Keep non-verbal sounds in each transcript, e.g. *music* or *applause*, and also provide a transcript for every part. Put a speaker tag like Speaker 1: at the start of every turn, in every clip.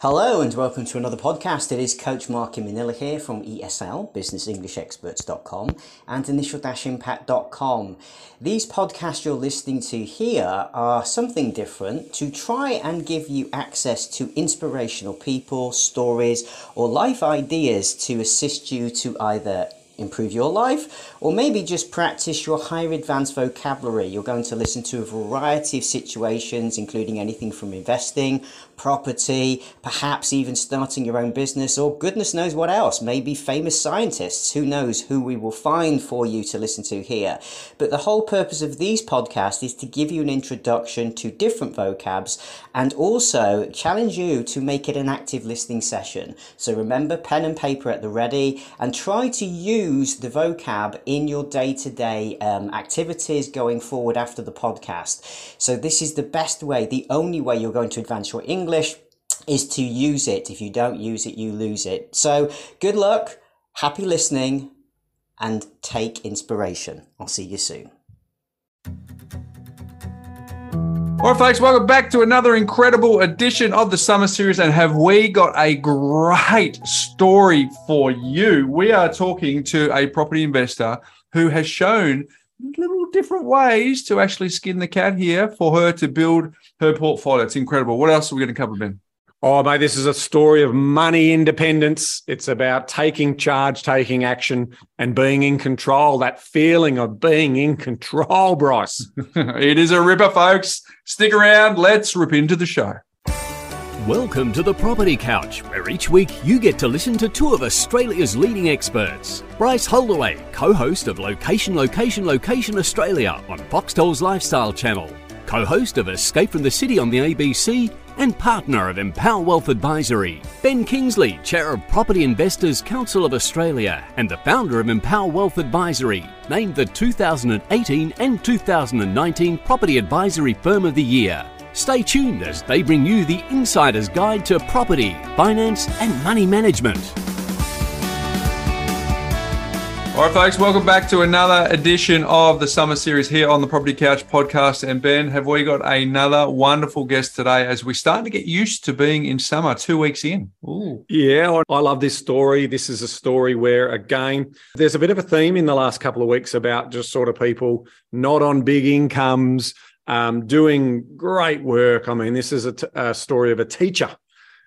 Speaker 1: Hello and welcome to another podcast. It is Coach Mark in Manila here from ESL, businessenglishexperts.com, and initial-impact.com. These podcasts you're listening to here are something different to try and give you access to inspirational people, stories, or life ideas to assist you to either improve your life or maybe just practice your higher advanced vocabulary. You're going to listen to a variety of situations, including anything from investing, property, perhaps even starting your own business, or goodness knows what else. Maybe famous scientists. Who knows who we will find for you to listen to here. But the whole purpose of these podcasts is to give you an introduction to different vocabs and also challenge you to make it an active listening session. So remember pen and paper at the ready and try to use the vocab in your day to day activities going forward after the podcast. So, this is the best way, the only way you're going to advance your English is to use it. If you don't use it, you lose it. So, good luck, happy listening, and take inspiration. I'll see you soon.
Speaker 2: All right, folks, welcome back to another incredible edition of the Summer Series. And have we got a great story for you? We are talking to a property investor who has shown little different ways to actually skin the cat here for her to build her portfolio. It's incredible. What else are we going to cover, Ben?
Speaker 3: Oh, mate, this is a story of money independence. It's about taking charge, taking action, and being in control. That feeling of being in control, Bryce. *laughs*
Speaker 2: it is a ripper, folks. Stick around. Let's rip into the show.
Speaker 4: Welcome to the Property Couch, where each week you get to listen to two of Australia's leading experts. Bryce Holdaway, co host of Location, Location, Location Australia on Foxtel's Lifestyle Channel, co host of Escape from the City on the ABC, and partner of Empower Wealth Advisory. Ben Kingsley, Chair of Property Investors Council of Australia and the founder of Empower Wealth Advisory, named the 2018 and 2019 Property Advisory Firm of the Year. Stay tuned as they bring you the insider's guide to property, finance, and money management.
Speaker 2: All right, folks, welcome back to another edition of the Summer Series here on the Property Couch podcast. And Ben, have we got another wonderful guest today as we start to get used to being in summer two weeks in?
Speaker 3: Ooh. Yeah, I love this story. This is a story where, again, there's a bit of a theme in the last couple of weeks about just sort of people not on big incomes, um, doing great work. I mean, this is a, t- a story of a teacher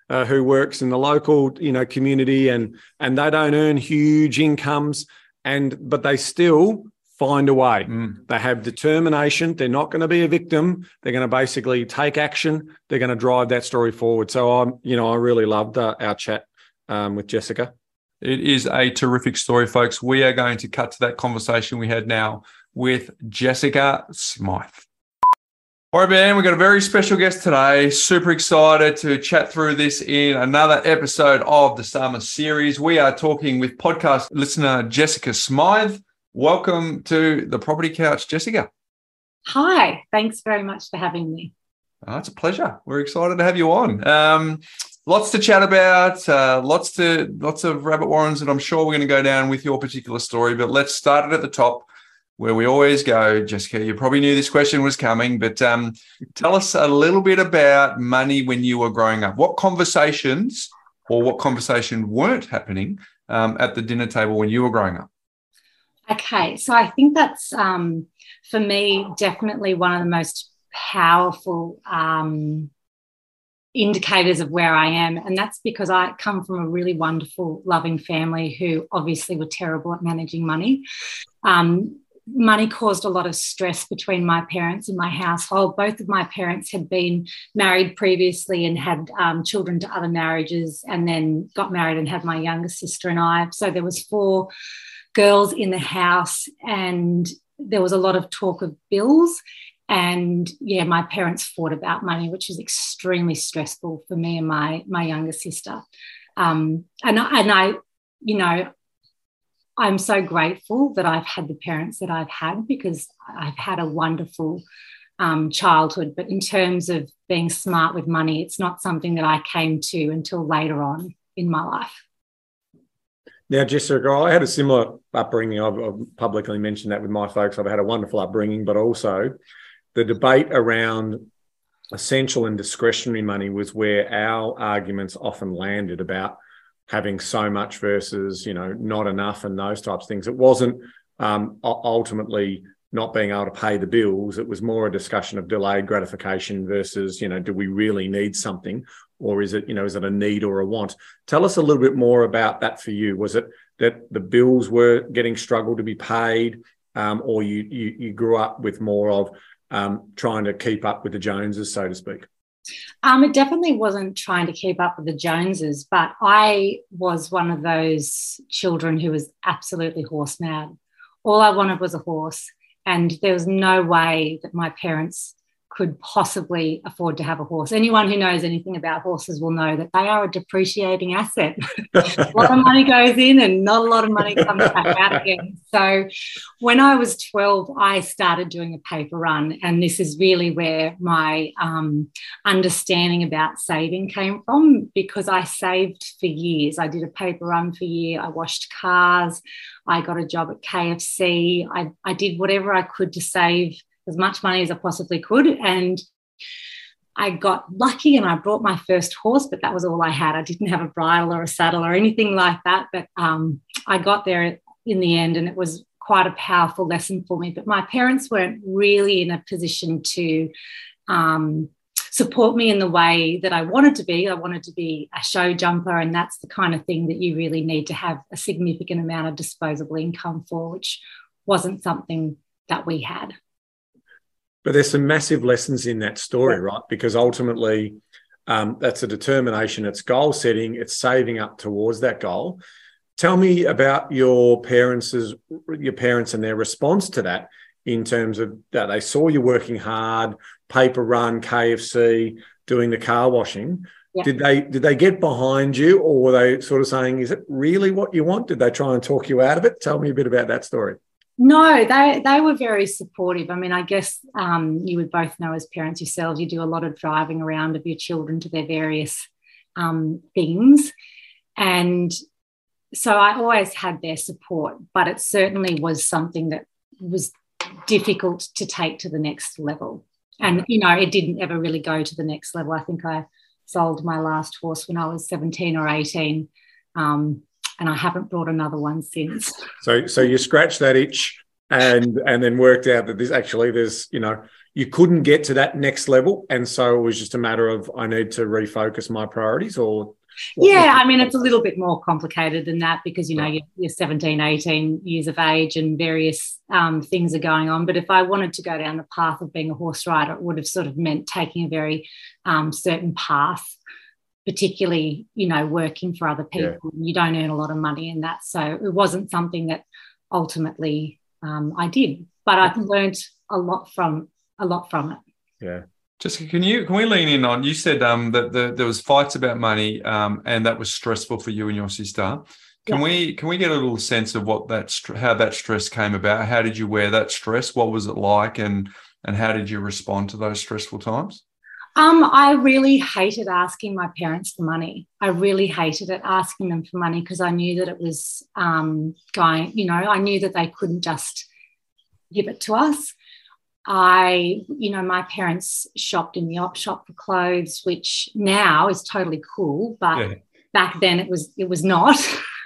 Speaker 3: uh, who works in the local, you know, community, and and they don't earn huge incomes, and but they still find a way. Mm. They have determination. They're not going to be a victim. They're going to basically take action. They're going to drive that story forward. So I'm, you know, I really loved uh, our chat um, with Jessica.
Speaker 2: It is a terrific story, folks. We are going to cut to that conversation we had now with Jessica Smythe. All right, Ben, we've got a very special guest today. Super excited to chat through this in another episode of the Summer Series. We are talking with podcast listener Jessica Smythe. Welcome to the Property Couch, Jessica.
Speaker 5: Hi, thanks very much for having me.
Speaker 2: Oh, it's a pleasure. We're excited to have you on. Um, lots to chat about, uh, lots to lots of rabbit warrens, that I'm sure we're going to go down with your particular story. But let's start it at the top where we always go. Jessica, you probably knew this question was coming, but um, tell us a little bit about money when you were growing up. What conversations or what conversation weren't happening um, at the dinner table when you were growing up?
Speaker 5: Okay, so I think that's um, for me definitely one of the most powerful um, indicators of where I am. And that's because I come from a really wonderful, loving family who obviously were terrible at managing money. Um, money caused a lot of stress between my parents and my household. Both of my parents had been married previously and had um, children to other marriages, and then got married and had my younger sister and I. So there was four girls in the house, and there was a lot of talk of bills. And yeah, my parents fought about money, which was extremely stressful for me and my my younger sister. Um, and and I, you know, I'm so grateful that I've had the parents that I've had because I've had a wonderful um, childhood. But in terms of being smart with money, it's not something that I came to until later on in my life.
Speaker 3: Now, Jessica, I had a similar upbringing. I've, I've publicly mentioned that with my folks. I've had a wonderful upbringing, but also the debate around essential and discretionary money was where our arguments often landed about having so much versus you know not enough and those types of things. It wasn't um, ultimately not being able to pay the bills. It was more a discussion of delayed gratification versus you know do we really need something or is it you know is it a need or a want? Tell us a little bit more about that for you. Was it that the bills were getting struggled to be paid, um, or you, you you grew up with more of um, trying to keep up with the Joneses, so to speak?
Speaker 5: Um, it definitely wasn't trying to keep up with the Joneses, but I was one of those children who was absolutely horse mad. All I wanted was a horse, and there was no way that my parents could possibly afford to have a horse. Anyone who knows anything about horses will know that they are a depreciating asset. *laughs* a lot of money goes in and not a lot of money comes back out again. So when I was 12, I started doing a paper run. And this is really where my um, understanding about saving came from because I saved for years. I did a paper run for a year. I washed cars. I got a job at KFC. I, I did whatever I could to save as much money as I possibly could. And I got lucky and I brought my first horse, but that was all I had. I didn't have a bridle or a saddle or anything like that. But um, I got there in the end and it was quite a powerful lesson for me. But my parents weren't really in a position to um, support me in the way that I wanted to be. I wanted to be a show jumper, and that's the kind of thing that you really need to have a significant amount of disposable income for, which wasn't something that we had.
Speaker 3: But there's some massive lessons in that story, yeah. right? Because ultimately, um, that's a determination, it's goal setting, it's saving up towards that goal. Tell me about your parents' your parents and their response to that in terms of that they saw you working hard, paper run, KFC, doing the car washing. Yeah. Did they did they get behind you, or were they sort of saying, "Is it really what you want?" Did they try and talk you out of it? Tell me a bit about that story.
Speaker 5: No, they they were very supportive. I mean, I guess um, you would both know as parents yourselves, you do a lot of driving around of your children to their various um, things, and so I always had their support. But it certainly was something that was difficult to take to the next level, and you know, it didn't ever really go to the next level. I think I sold my last horse when I was seventeen or eighteen. Um, and I haven't brought another one since.
Speaker 3: So, so you scratched that itch and and then worked out that this actually there's you know you couldn't get to that next level, and so it was just a matter of I need to refocus my priorities or.
Speaker 5: Yeah, I mean, it's a little bit more complicated than that because, you know, you're, you're 17, 18 years of age and various um, things are going on. But if I wanted to go down the path of being a horse rider, it would have sort of meant taking a very um, certain path particularly you know working for other people yeah. you don't earn a lot of money in that so it wasn't something that ultimately um, i did but i learned a lot from a lot from it
Speaker 3: yeah
Speaker 2: Jessica, can you can we lean in on? You said um, that the, there was fights about money, um, and that was stressful for you and your sister. Can yeah. we can we get a little sense of what that how that stress came about? How did you wear that stress? What was it like, and and how did you respond to those stressful times?
Speaker 5: Um, I really hated asking my parents for money. I really hated it asking them for money because I knew that it was um, going, you know, I knew that they couldn't just give it to us. I, you know, my parents shopped in the op shop for clothes, which now is totally cool, but yeah. back then it was it was not.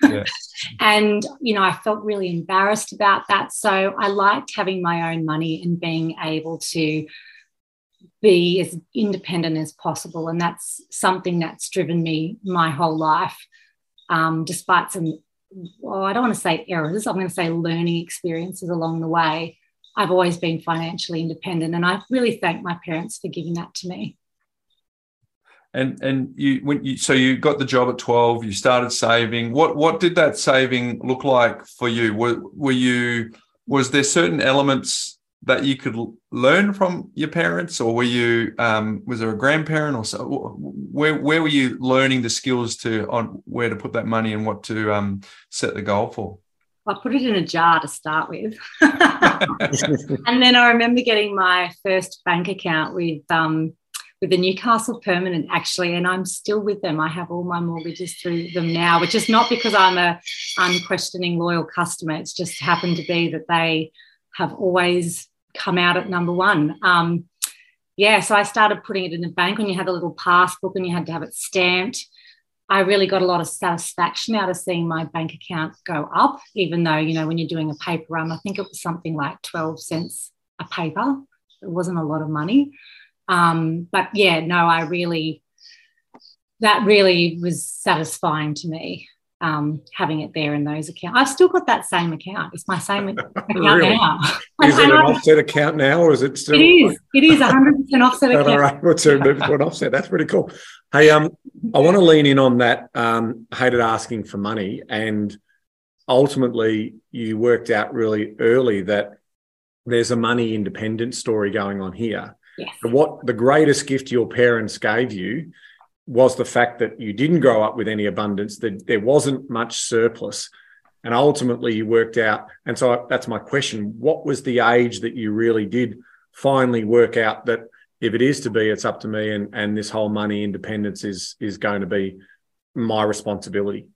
Speaker 5: Yeah. *laughs* and you know, I felt really embarrassed about that. So I liked having my own money and being able to be as independent as possible. And that's something that's driven me my whole life, um, despite some, well, I don't want to say errors, I'm going to say learning experiences along the way. I've always been financially independent, and I really thank my parents for giving that to me.
Speaker 2: And and you when you so you got the job at twelve, you started saving. What what did that saving look like for you? Were were you was there certain elements that you could learn from your parents or were you um, was there a grandparent or so where, where were you learning the skills to on where to put that money and what to um, set the goal for
Speaker 5: I put it in a jar to start with. *laughs* and then I remember getting my first bank account with um, with the Newcastle Permanent actually, and I'm still with them. I have all my mortgages through them now, which is not because I'm a unquestioning loyal customer. It's just happened to be that they have always come out at number one. Um, yeah, so I started putting it in the bank when you had a little passbook and you had to have it stamped. I really got a lot of satisfaction out of seeing my bank account go up, even though, you know, when you're doing a paper run, I think it was something like 12 cents a paper. It wasn't a lot of money. Um, but yeah, no, I really, that really was satisfying to me um, having it there in those accounts. I've still got that same account. It's my same *laughs* account really? now. *laughs*
Speaker 3: Is it an *laughs* offset account now, or is it still?
Speaker 5: It is. It is 100 percent offset account. All right,
Speaker 3: what's to move to an offset? That's pretty cool. Hey, um, I want to lean in on that. Um, hated asking for money, and ultimately, you worked out really early that there's a money independent story going on here.
Speaker 5: Yes.
Speaker 3: What the greatest gift your parents gave you was the fact that you didn't grow up with any abundance, that there wasn't much surplus. And ultimately, you worked out. And so that's my question. What was the age that you really did finally work out that if it is to be, it's up to me, and, and this whole money independence is, is going to be my responsibility?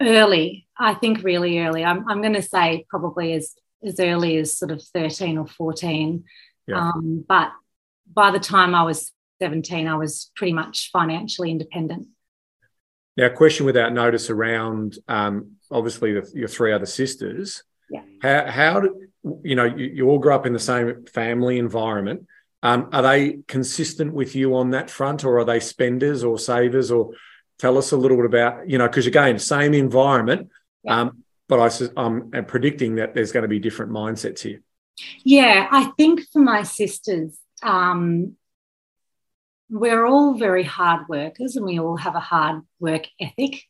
Speaker 5: Early, I think really early. I'm, I'm going to say probably as, as early as sort of 13 or 14. Yeah. Um, but by the time I was 17, I was pretty much financially independent.
Speaker 3: Now, question without notice around um, obviously the, your three other sisters.
Speaker 5: Yeah.
Speaker 3: How, how do you know you, you all grew up in the same family environment? Um, are they consistent with you on that front, or are they spenders or savers? Or tell us a little bit about you know because again, same environment, yeah. um, but I, I'm predicting that there's going to be different mindsets here.
Speaker 5: Yeah, I think for my sisters, um, we're all very hard workers and we all have a hard work ethic.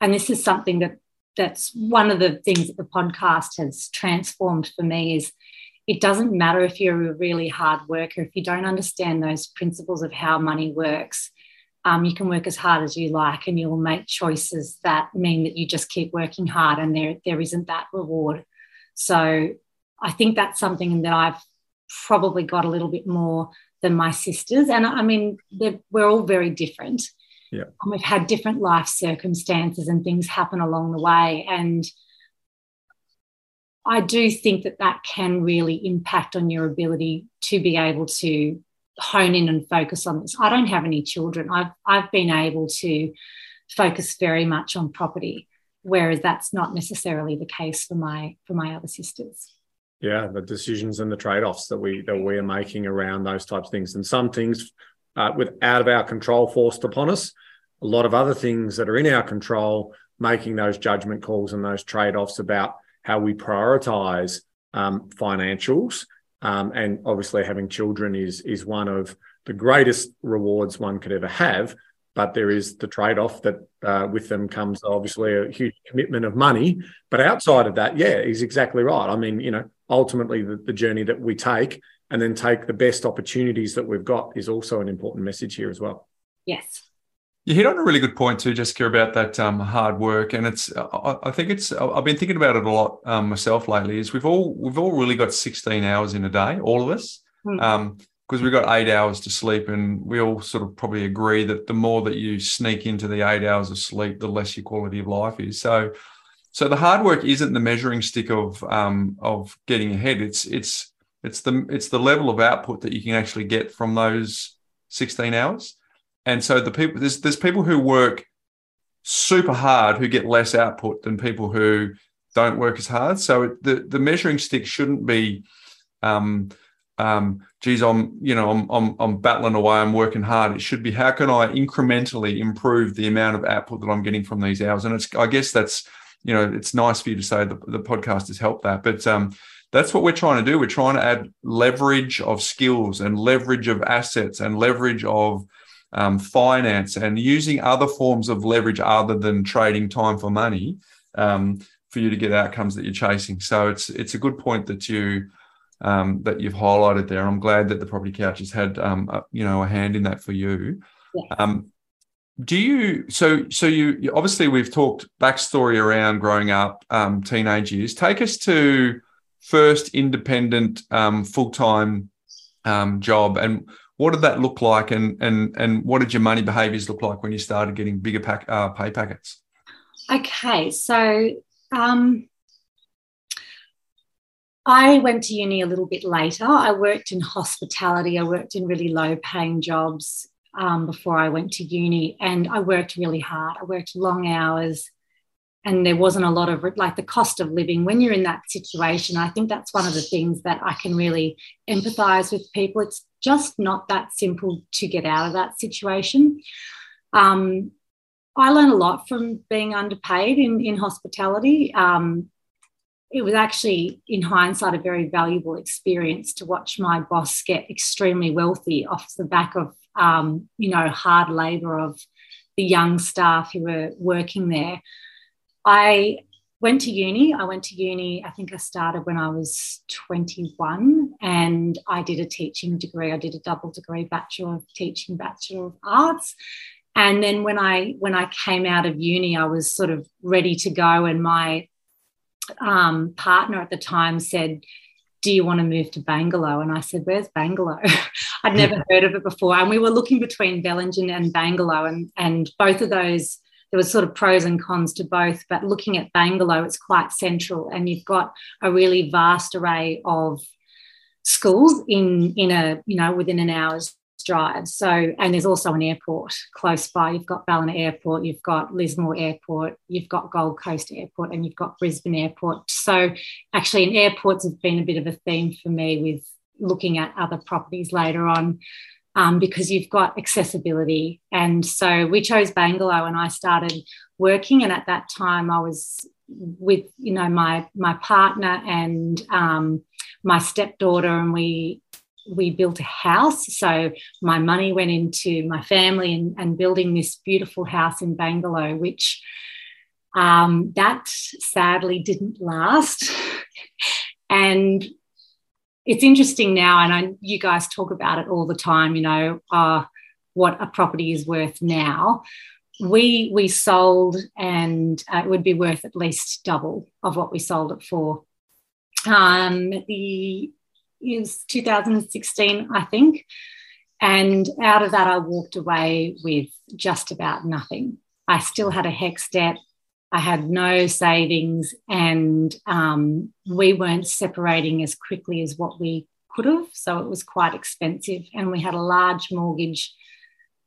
Speaker 5: And this is something that that's one of the things that the podcast has transformed for me is it doesn't matter if you're a really hard worker if you don't understand those principles of how money works um, you can work as hard as you like and you'll make choices that mean that you just keep working hard and there, there isn't that reward so i think that's something that i've probably got a little bit more than my sisters. And I mean, we're all very different.
Speaker 3: Yeah.
Speaker 5: And we've had different life circumstances and things happen along the way. And I do think that that can really impact on your ability to be able to hone in and focus on this. I don't have any children. I've, I've been able to focus very much on property, whereas that's not necessarily the case for my for my other sisters
Speaker 3: yeah the decisions and the trade-offs that we that we are making around those types of things. And some things uh, with out of our control forced upon us a lot of other things that are in our control making those judgment calls and those trade-offs about how we prioritize um, financials um, and obviously having children is is one of the greatest rewards one could ever have but there is the trade-off that uh, with them comes obviously a huge commitment of money but outside of that yeah he's exactly right i mean you know ultimately the, the journey that we take and then take the best opportunities that we've got is also an important message here as well.
Speaker 5: Yes.
Speaker 2: You hit on a really good point too, Jessica, about that um, hard work, and it's. I, I, think it's. I've been thinking about it a lot um, myself lately. Is we've all we've all really got 16 hours in a day, all of us, mm. um, we've got eight hours to sleep, and we all sort of probably agree that the more that you sneak into the eight hours of sleep, the less your quality of life is. So, so the hard work isn't the measuring stick of um, of getting ahead. It's it's it's the it's the level of output that you can actually get from those 16 hours. And so the people there's there's people who work super hard who get less output than people who don't work as hard. So the the measuring stick shouldn't be um, um, geez, I'm, you know, I'm, I'm, I'm battling away, I'm working hard. It should be how can I incrementally improve the amount of output that I'm getting from these hours? And it's, I guess that's you know, it's nice for you to say the, the podcast has helped that. But um, that's what we're trying to do. We're trying to add leverage of skills and leverage of assets and leverage of um, finance and using other forms of leverage other than trading time for money um, for you to get outcomes that you're chasing. So it's it's a good point that you um, that you've highlighted there. I'm glad that the property couch has had um, a, you know a hand in that for you.
Speaker 5: Yeah.
Speaker 2: Um, do you so so you obviously we've talked backstory around growing up um, teenage years take us to first independent um, full-time um, job and what did that look like and and and what did your money behaviors look like when you started getting bigger pack, uh, pay packets
Speaker 5: okay so um, I went to uni a little bit later. I worked in hospitality. I worked in really low paying jobs um, before I went to uni, and I worked really hard. I worked long hours, and there wasn't a lot of like the cost of living. When you're in that situation, I think that's one of the things that I can really empathize with people. It's just not that simple to get out of that situation. Um, I learned a lot from being underpaid in, in hospitality. Um, it was actually, in hindsight, a very valuable experience to watch my boss get extremely wealthy off the back of, um, you know, hard labor of the young staff who were working there. I went to uni. I went to uni, I think I started when I was 21 and I did a teaching degree. I did a double degree Bachelor of Teaching, Bachelor of Arts. And then when I when I came out of uni, I was sort of ready to go. And my um, partner at the time said, do you want to move to Bangalow? And I said, where's Bangalow? *laughs* I'd never heard of it before. And we were looking between Bellingen and Bangalow and, and both of those, there was sort of pros and cons to both. But looking at Bangalow, it's quite central, and you've got a really vast array of schools in in a you know within an hour's drive. So, and there's also an airport close by. You've got Ballina Airport, you've got Lismore Airport, you've got Gold Coast Airport, and you've got Brisbane Airport. So, actually, and airports have been a bit of a theme for me with looking at other properties later on. Um, because you've got accessibility. And so we chose Bangalow and I started working. And at that time, I was with, you know, my, my partner and um, my stepdaughter, and we we built a house. So my money went into my family and, and building this beautiful house in Bangalow, which um, that sadly didn't last. *laughs* and it's interesting now, and I, you guys talk about it all the time, you know, uh, what a property is worth now. We we sold, and uh, it would be worth at least double of what we sold it for. Um, the is 2016, I think. And out of that, I walked away with just about nothing. I still had a HECS debt. I had no savings, and um, we weren't separating as quickly as what we could have. So it was quite expensive. And we had a large mortgage,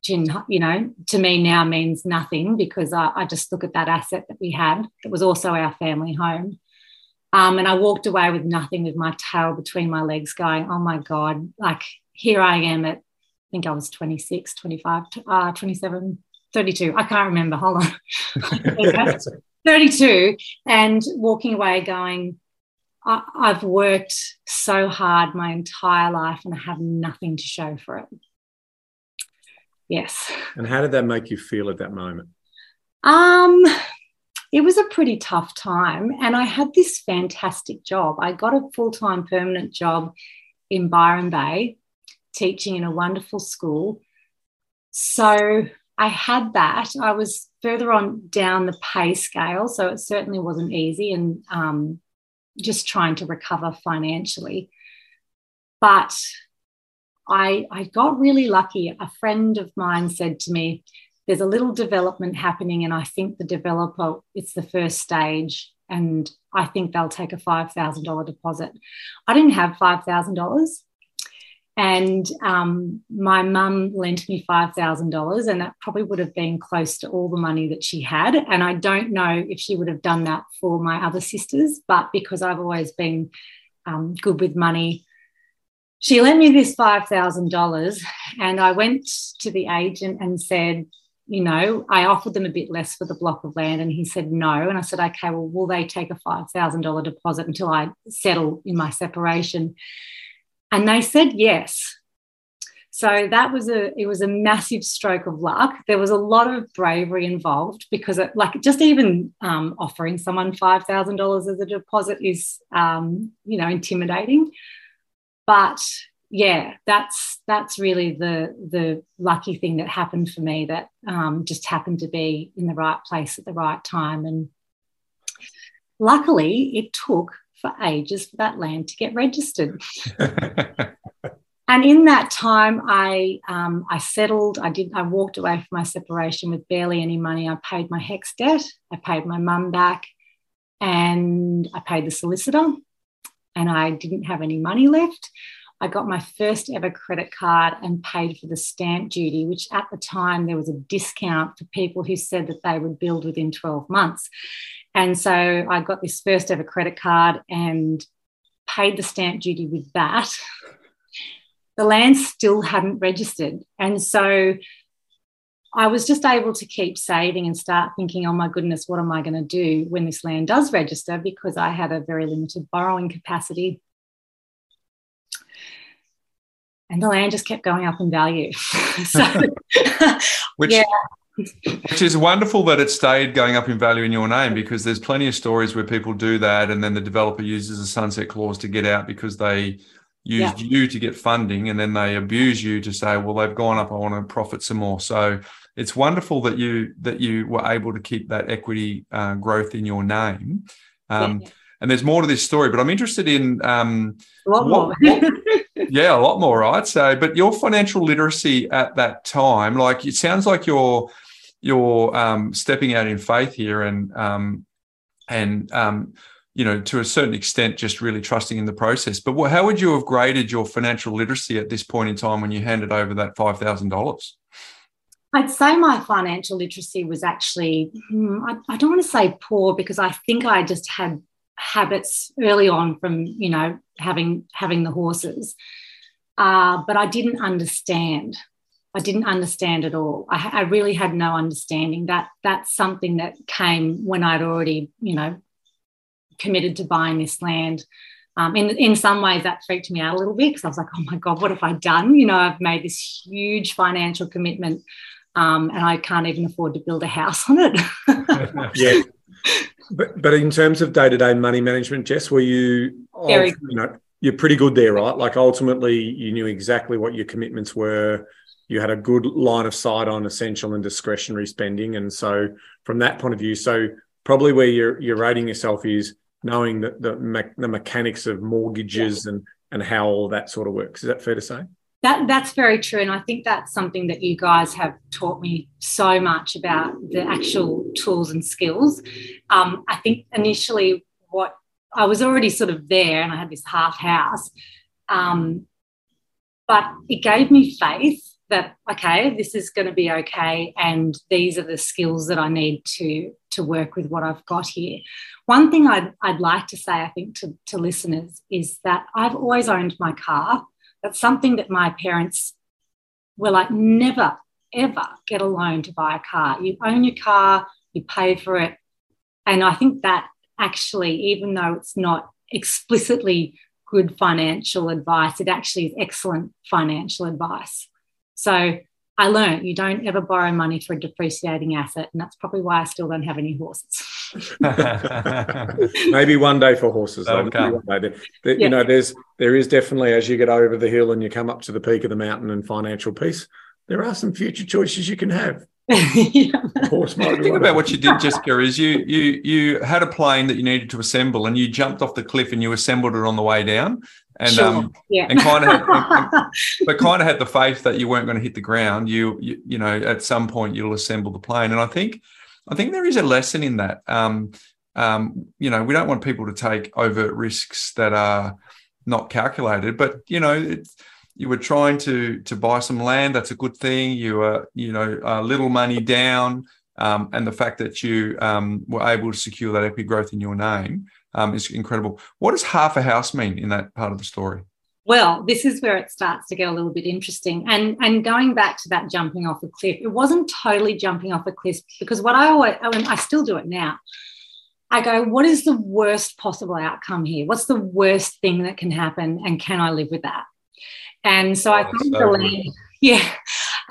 Speaker 5: which, you know, to me now means nothing because I, I just look at that asset that we had. It was also our family home. Um, and I walked away with nothing, with my tail between my legs, going, oh my God, like here I am at, I think I was 26, 25, uh, 27, 32. I can't remember. Hold on. *laughs* 32. And walking away going, I- I've worked so hard my entire life and I have nothing to show for it. Yes.
Speaker 3: And how did that make you feel at that moment?
Speaker 5: Um, it was a pretty tough time. And I had this fantastic job. I got a full time permanent job in Byron Bay, teaching in a wonderful school. So I had that. I was further on down the pay scale. So it certainly wasn't easy and um, just trying to recover financially. But I, I got really lucky. A friend of mine said to me, there's a little development happening and i think the developer it's the first stage and i think they'll take a $5000 deposit i didn't have $5000 and um, my mum lent me $5,000, and that probably would have been close to all the money that she had. And I don't know if she would have done that for my other sisters, but because I've always been um, good with money, she lent me this $5,000. And I went to the agent and said, you know, I offered them a bit less for the block of land and he said no. And I said, okay, well, will they take a $5,000 deposit until I settle in my separation? And they said yes. So that was a it was a massive stroke of luck. There was a lot of bravery involved because it, like just even um, offering someone five thousand dollars as a deposit is um, you know intimidating. But yeah, that's that's really the the lucky thing that happened for me. That um, just happened to be in the right place at the right time, and luckily, it took for ages for that land to get registered. *laughs* and in that time, I um, I settled. I did. I walked away from my separation with barely any money. I paid my HECS debt. I paid my mum back, and I paid the solicitor and I didn't have any money left. I got my first ever credit card and paid for the stamp duty, which at the time there was a discount for people who said that they would build within 12 months. And so I got this first ever credit card and paid the stamp duty with that. The land still hadn't registered. And so I was just able to keep saving and start thinking, oh my goodness, what am I going to do when this land does register? Because I had a very limited borrowing capacity and the land just kept going up in value. *laughs* so, *laughs*
Speaker 2: which, yeah. which is wonderful that it stayed going up in value in your name because there's plenty of stories where people do that and then the developer uses a sunset clause to get out because they used yeah. you to get funding and then they abuse you to say, well, they've gone up, I want to profit some more. So it's wonderful that you that you were able to keep that equity uh, growth in your name. Um, yeah. And there's more to this story, but I'm interested in um,
Speaker 5: a lot what, more.
Speaker 2: what, *laughs* yeah, a lot more, right? So, but your financial literacy at that time, like it sounds like you're you're um, stepping out in faith here, and um, and um, you know, to a certain extent, just really trusting in the process. But what, how would you have graded your financial literacy at this point in time when you handed over that five thousand dollars?
Speaker 5: I'd say my financial literacy was actually, hmm, I, I, don't want to say poor because I think I just had habits early on from you know having having the horses. Uh, but i didn't understand. I didn't understand at all. I, I, really had no understanding. That that's something that came when i'd already you know committed to buying this land. Um, in, in some ways that freaked me out a little bit because i was like oh my god what have i done? You know i've made this huge financial commitment um, and i can't even afford to build a house on it. *laughs*
Speaker 3: Yeah but, but in terms of day to day money management, Jess, were you, Very you know, you're pretty good there, right? Like ultimately, you knew exactly what your commitments were. You had a good line of sight on essential and discretionary spending, and so from that point of view, so probably where you're you're rating yourself is knowing that the the mechanics of mortgages yeah. and and how all that sort of works. Is that fair to say?
Speaker 5: That, that's very true. And I think that's something that you guys have taught me so much about the actual tools and skills. Um, I think initially, what I was already sort of there and I had this half house, um, but it gave me faith that, okay, this is going to be okay. And these are the skills that I need to, to work with what I've got here. One thing I'd, I'd like to say, I think, to, to listeners is that I've always owned my car. That's something that my parents were like, never, ever get a loan to buy a car. You own your car, you pay for it. And I think that actually, even though it's not explicitly good financial advice, it actually is excellent financial advice. So I learned you don't ever borrow money for a depreciating asset, and that's probably why I still don't have any horses. *laughs*
Speaker 3: Maybe one day for horses. Okay. Day. yeah. You know, there's there is definitely as you get over the hill and you come up to the peak of the mountain and financial peace, there are some future choices you can have. *laughs*
Speaker 2: yeah. Think about what you did, Jessica. Is you you you had a plane that you needed to assemble, and you jumped off the cliff and you assembled it on the way down, and
Speaker 5: sure. um
Speaker 2: yeah. and kind of had, and, and, *laughs* but kind of had the faith that you weren't going to hit the ground. You, you you know at some point you'll assemble the plane, and I think I think there is a lesson in that. Um, um, you know, we don't want people to take overt risks that are not calculated, but you know, you were trying to to buy some land. That's a good thing. You were, you know, a little money down, um, and the fact that you um, were able to secure that equity growth in your name um, is incredible. What does half a house mean in that part of the story?
Speaker 5: Well, this is where it starts to get a little bit interesting. And and going back to that jumping off a cliff, it wasn't totally jumping off a cliff because what I always I, mean, I still do it now. I go, what is the worst possible outcome here? What's the worst thing that can happen? And can I live with that? And so oh, I think so the land, *laughs* yeah,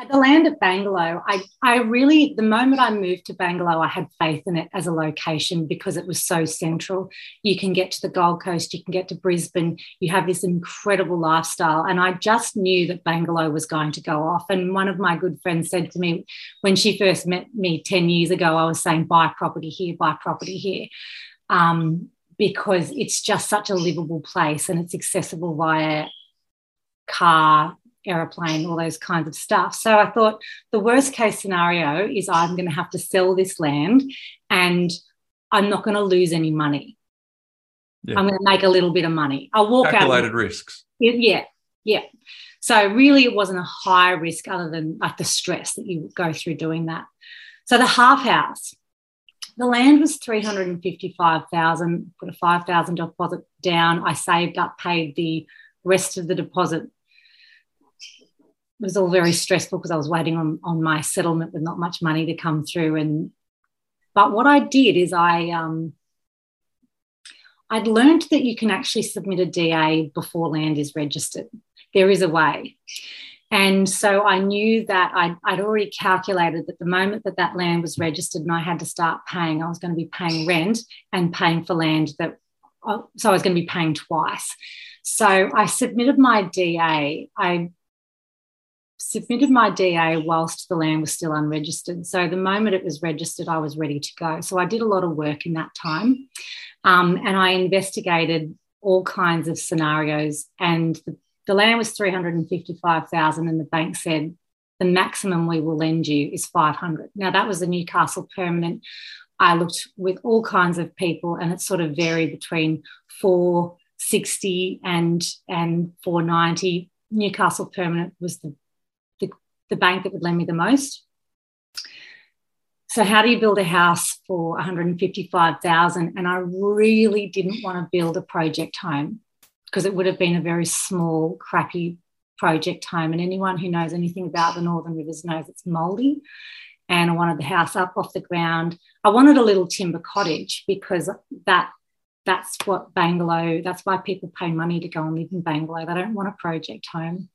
Speaker 5: the land at Bangalow, I, I really, the moment I moved to Bangalow, I had faith in it as a location because it was so central. You can get to the Gold Coast, you can get to Brisbane, you have this incredible lifestyle. And I just knew that Bangalow was going to go off. And one of my good friends said to me when she first met me 10 years ago, I was saying, buy property here, buy property here. Um, because it's just such a livable place and it's accessible via car, aeroplane, all those kinds of stuff. So I thought the worst case scenario is I'm going to have to sell this land and I'm not going to lose any money. Yeah. I'm going to make a little bit of money. I'll walk
Speaker 2: Calculated
Speaker 5: out.
Speaker 2: Calculated risks.
Speaker 5: Yeah, yeah. So really, it wasn't a high risk other than like the stress that you go through doing that. So the half house, the land was 355,000, put a 5,000 deposit down. I saved up, paid the rest of the deposit. It was all very stressful because I was waiting on, on my settlement with not much money to come through. And but what I did is I um, I'd learned that you can actually submit a DA before land is registered. There is a way. And so I knew that I'd, I'd, already calculated that the moment that that land was registered and I had to start paying, I was going to be paying rent and paying for land that, uh, so I was going to be paying twice. So I submitted my DA. I submitted my DA whilst the land was still unregistered. So the moment it was registered, I was ready to go. So I did a lot of work in that time. Um, and I investigated all kinds of scenarios. And the, the land was 355,000 and the bank said the maximum we will lend you is 500. Now that was a Newcastle permanent. I looked with all kinds of people and it sort of varied between 460 and and 490. Newcastle permanent was the, the, bank that would lend me the most. So how do you build a house for 155,000? And I really didn't want to build a project home because it would have been a very small, crappy project home. And anyone who knows anything about the Northern Rivers knows it's mouldy. And I wanted the house up off the ground. I wanted a little timber cottage because that that's what Bangalow, that's why people pay money to go and live in Bangalow. They don't want a project home.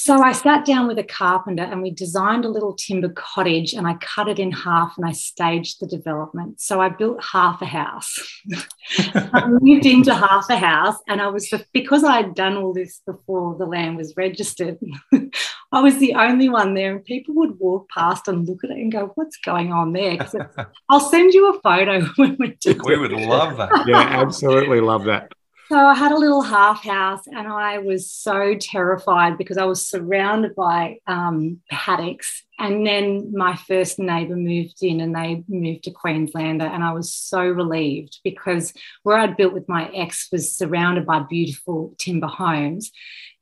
Speaker 5: So I sat down with a carpenter and we designed a little timber cottage and I cut it in half and I staged the development. So I built half a house. *laughs* I moved into half a house and I was the, because I had done all this before the land was registered. *laughs* I was the only one there and people would walk past and look at it and go, "What's going on there?" *laughs* I'll send you a photo when we're
Speaker 2: doing We would love that.
Speaker 3: Yeah, absolutely love that.
Speaker 5: So I had a little half house and I was so terrified because I was surrounded by um, paddocks. And then my first neighbour moved in and they moved to Queenslander. And I was so relieved because where I'd built with my ex was surrounded by beautiful timber homes.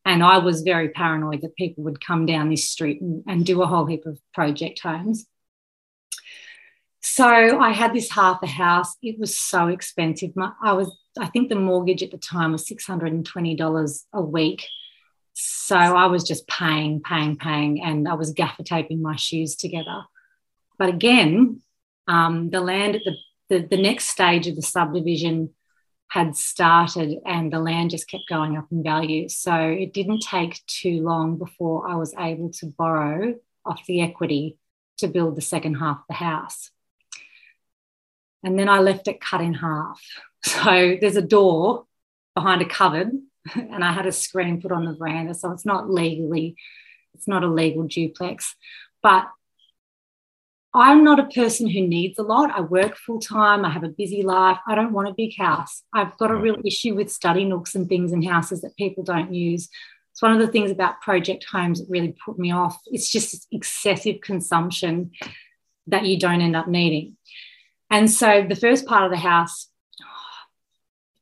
Speaker 5: And I was very paranoid that people would come down this street and, and do a whole heap of project homes. So I had this half a house. It was so expensive. My, I was I think the mortgage at the time was $620 a week. So I was just paying, paying, paying, and I was gaffer taping my shoes together. But again, um, the land at the, the, the next stage of the subdivision had started and the land just kept going up in value. So it didn't take too long before I was able to borrow off the equity to build the second half of the house. And then I left it cut in half. So there's a door behind a cupboard, and I had a screen put on the veranda. So it's not legally, it's not a legal duplex. But I'm not a person who needs a lot. I work full time. I have a busy life. I don't want a big house. I've got a real mm-hmm. issue with study nooks and things in houses that people don't use. It's one of the things about project homes that really put me off. It's just excessive consumption that you don't end up needing. And so the first part of the house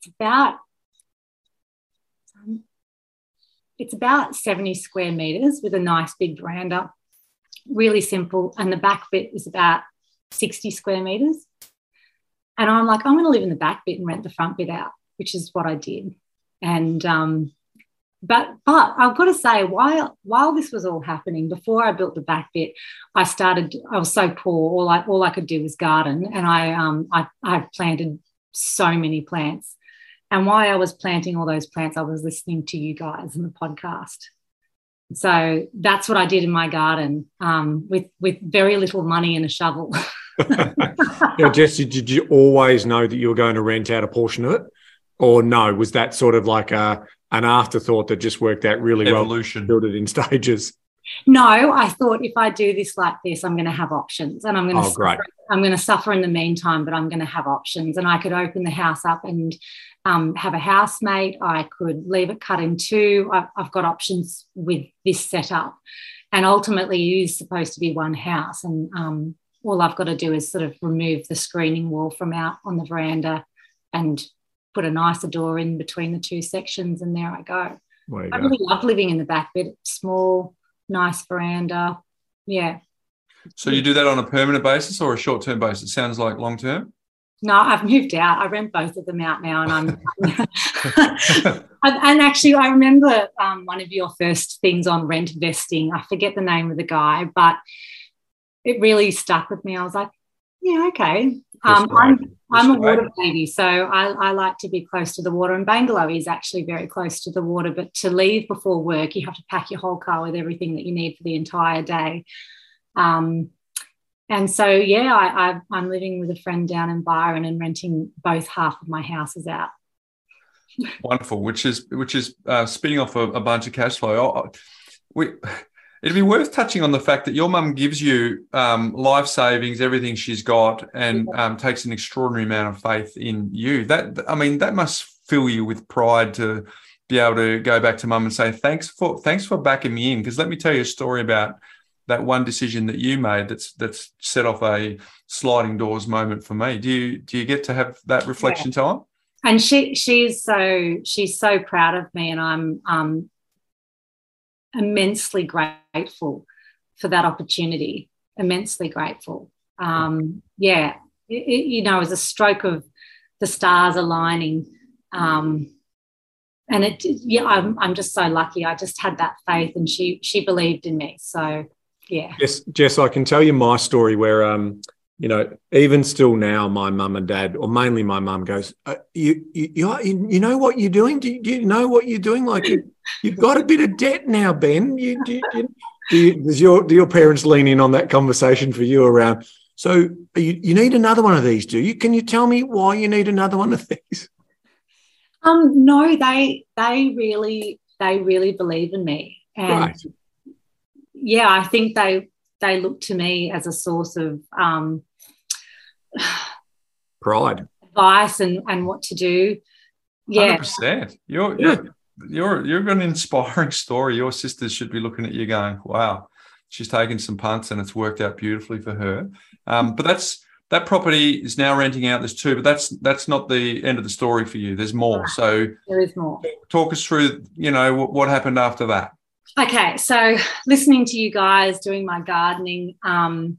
Speaker 5: it's about it's about 70 square meters with a nice big veranda really simple and the back bit is about 60 square meters and i'm like i'm going to live in the back bit and rent the front bit out which is what i did and um, but but I've got to say, while while this was all happening, before I built the back bit, I started. I was so poor. All I all I could do was garden, and I um I I planted so many plants, and while I was planting all those plants, I was listening to you guys in the podcast. So that's what I did in my garden um, with with very little money and a shovel. *laughs*
Speaker 3: yeah, Jesse, did you always know that you were going to rent out a portion of it, or no? Was that sort of like a an afterthought that just worked out really
Speaker 2: Evolution.
Speaker 3: well? Build it in stages.
Speaker 5: No, I thought if I do this like this, I'm going to have options, and I'm going to.
Speaker 3: Oh, great.
Speaker 5: I'm going to suffer in the meantime, but I'm going to have options, and I could open the house up and um, have a housemate. I could leave it cut in two. I've, I've got options with this setup, and ultimately, it is supposed to be one house, and um, all I've got to do is sort of remove the screening wall from out on the veranda and put a nicer door in between the two sections, and there I go. I
Speaker 3: go.
Speaker 5: really love living in the back bit. Small, nice veranda. Yeah.
Speaker 2: So you do that on a permanent basis or a short term basis? It Sounds like long term.
Speaker 5: No, I've moved out. I rent both of them out now, and *laughs* I'm. and actually, I remember um, one of your first things on rent vesting. I forget the name of the guy, but it really stuck with me. I was like, yeah, okay. Um,
Speaker 3: That's
Speaker 5: I'm. I'm a water baby, so I, I like to be close to the water. And Bangalow is actually very close to the water, but to leave before work, you have to pack your whole car with everything that you need for the entire day. Um, and so, yeah, I, I, I'm living with a friend down in Byron and renting both half of my houses out.
Speaker 2: Wonderful, which is which is uh, spinning off a, a bunch of cash flow. Oh, we, it'd be worth touching on the fact that your mum gives you um, life savings, everything she's got, and um, takes an extraordinary amount of faith in you. That I mean, that must fill you with pride to be able to go back to mum and say thanks for thanks for backing me in. Because let me tell you a story about that one decision that you made that's that's set off a sliding doors moment for me. Do you do you get to have that reflection time?
Speaker 5: and she she's so she's so proud of me and i'm um immensely grateful for that opportunity. Immensely grateful. Um yeah it, it, you know it was a stroke of the stars aligning um and it yeah I'm, I'm just so lucky. I just had that faith and she she believed in me. So yeah
Speaker 3: Yes, Jess, I can tell you my story where, um, you know, even still now, my mum and dad, or mainly my mum, goes, uh, you, you, you, you know what you're doing? Do you, do you know what you're doing? Like you, you've got a bit of debt now, Ben. You, do, you, do, you, does your do your parents lean in on that conversation for you around? So you, you need another one of these, do you? Can you tell me why you need another one of these?
Speaker 5: um no they they really they really believe in me and
Speaker 3: Right.
Speaker 5: Yeah, I think they they look to me as a source of um,
Speaker 3: Pride.
Speaker 5: advice and and what to do. Yeah,
Speaker 2: Hundred percent. You're
Speaker 3: Yeah.
Speaker 2: you're you're you're an inspiring story. Your sisters should be looking at you going, "Wow, she's taken some punts and it's worked out beautifully for her." Um, but that's that property is now renting out. There's two, but that's that's not the end of the story for you. There's more. So
Speaker 5: there is more.
Speaker 2: talk us through. You know what, what happened after that.
Speaker 5: Okay, so listening to you guys doing my gardening, um,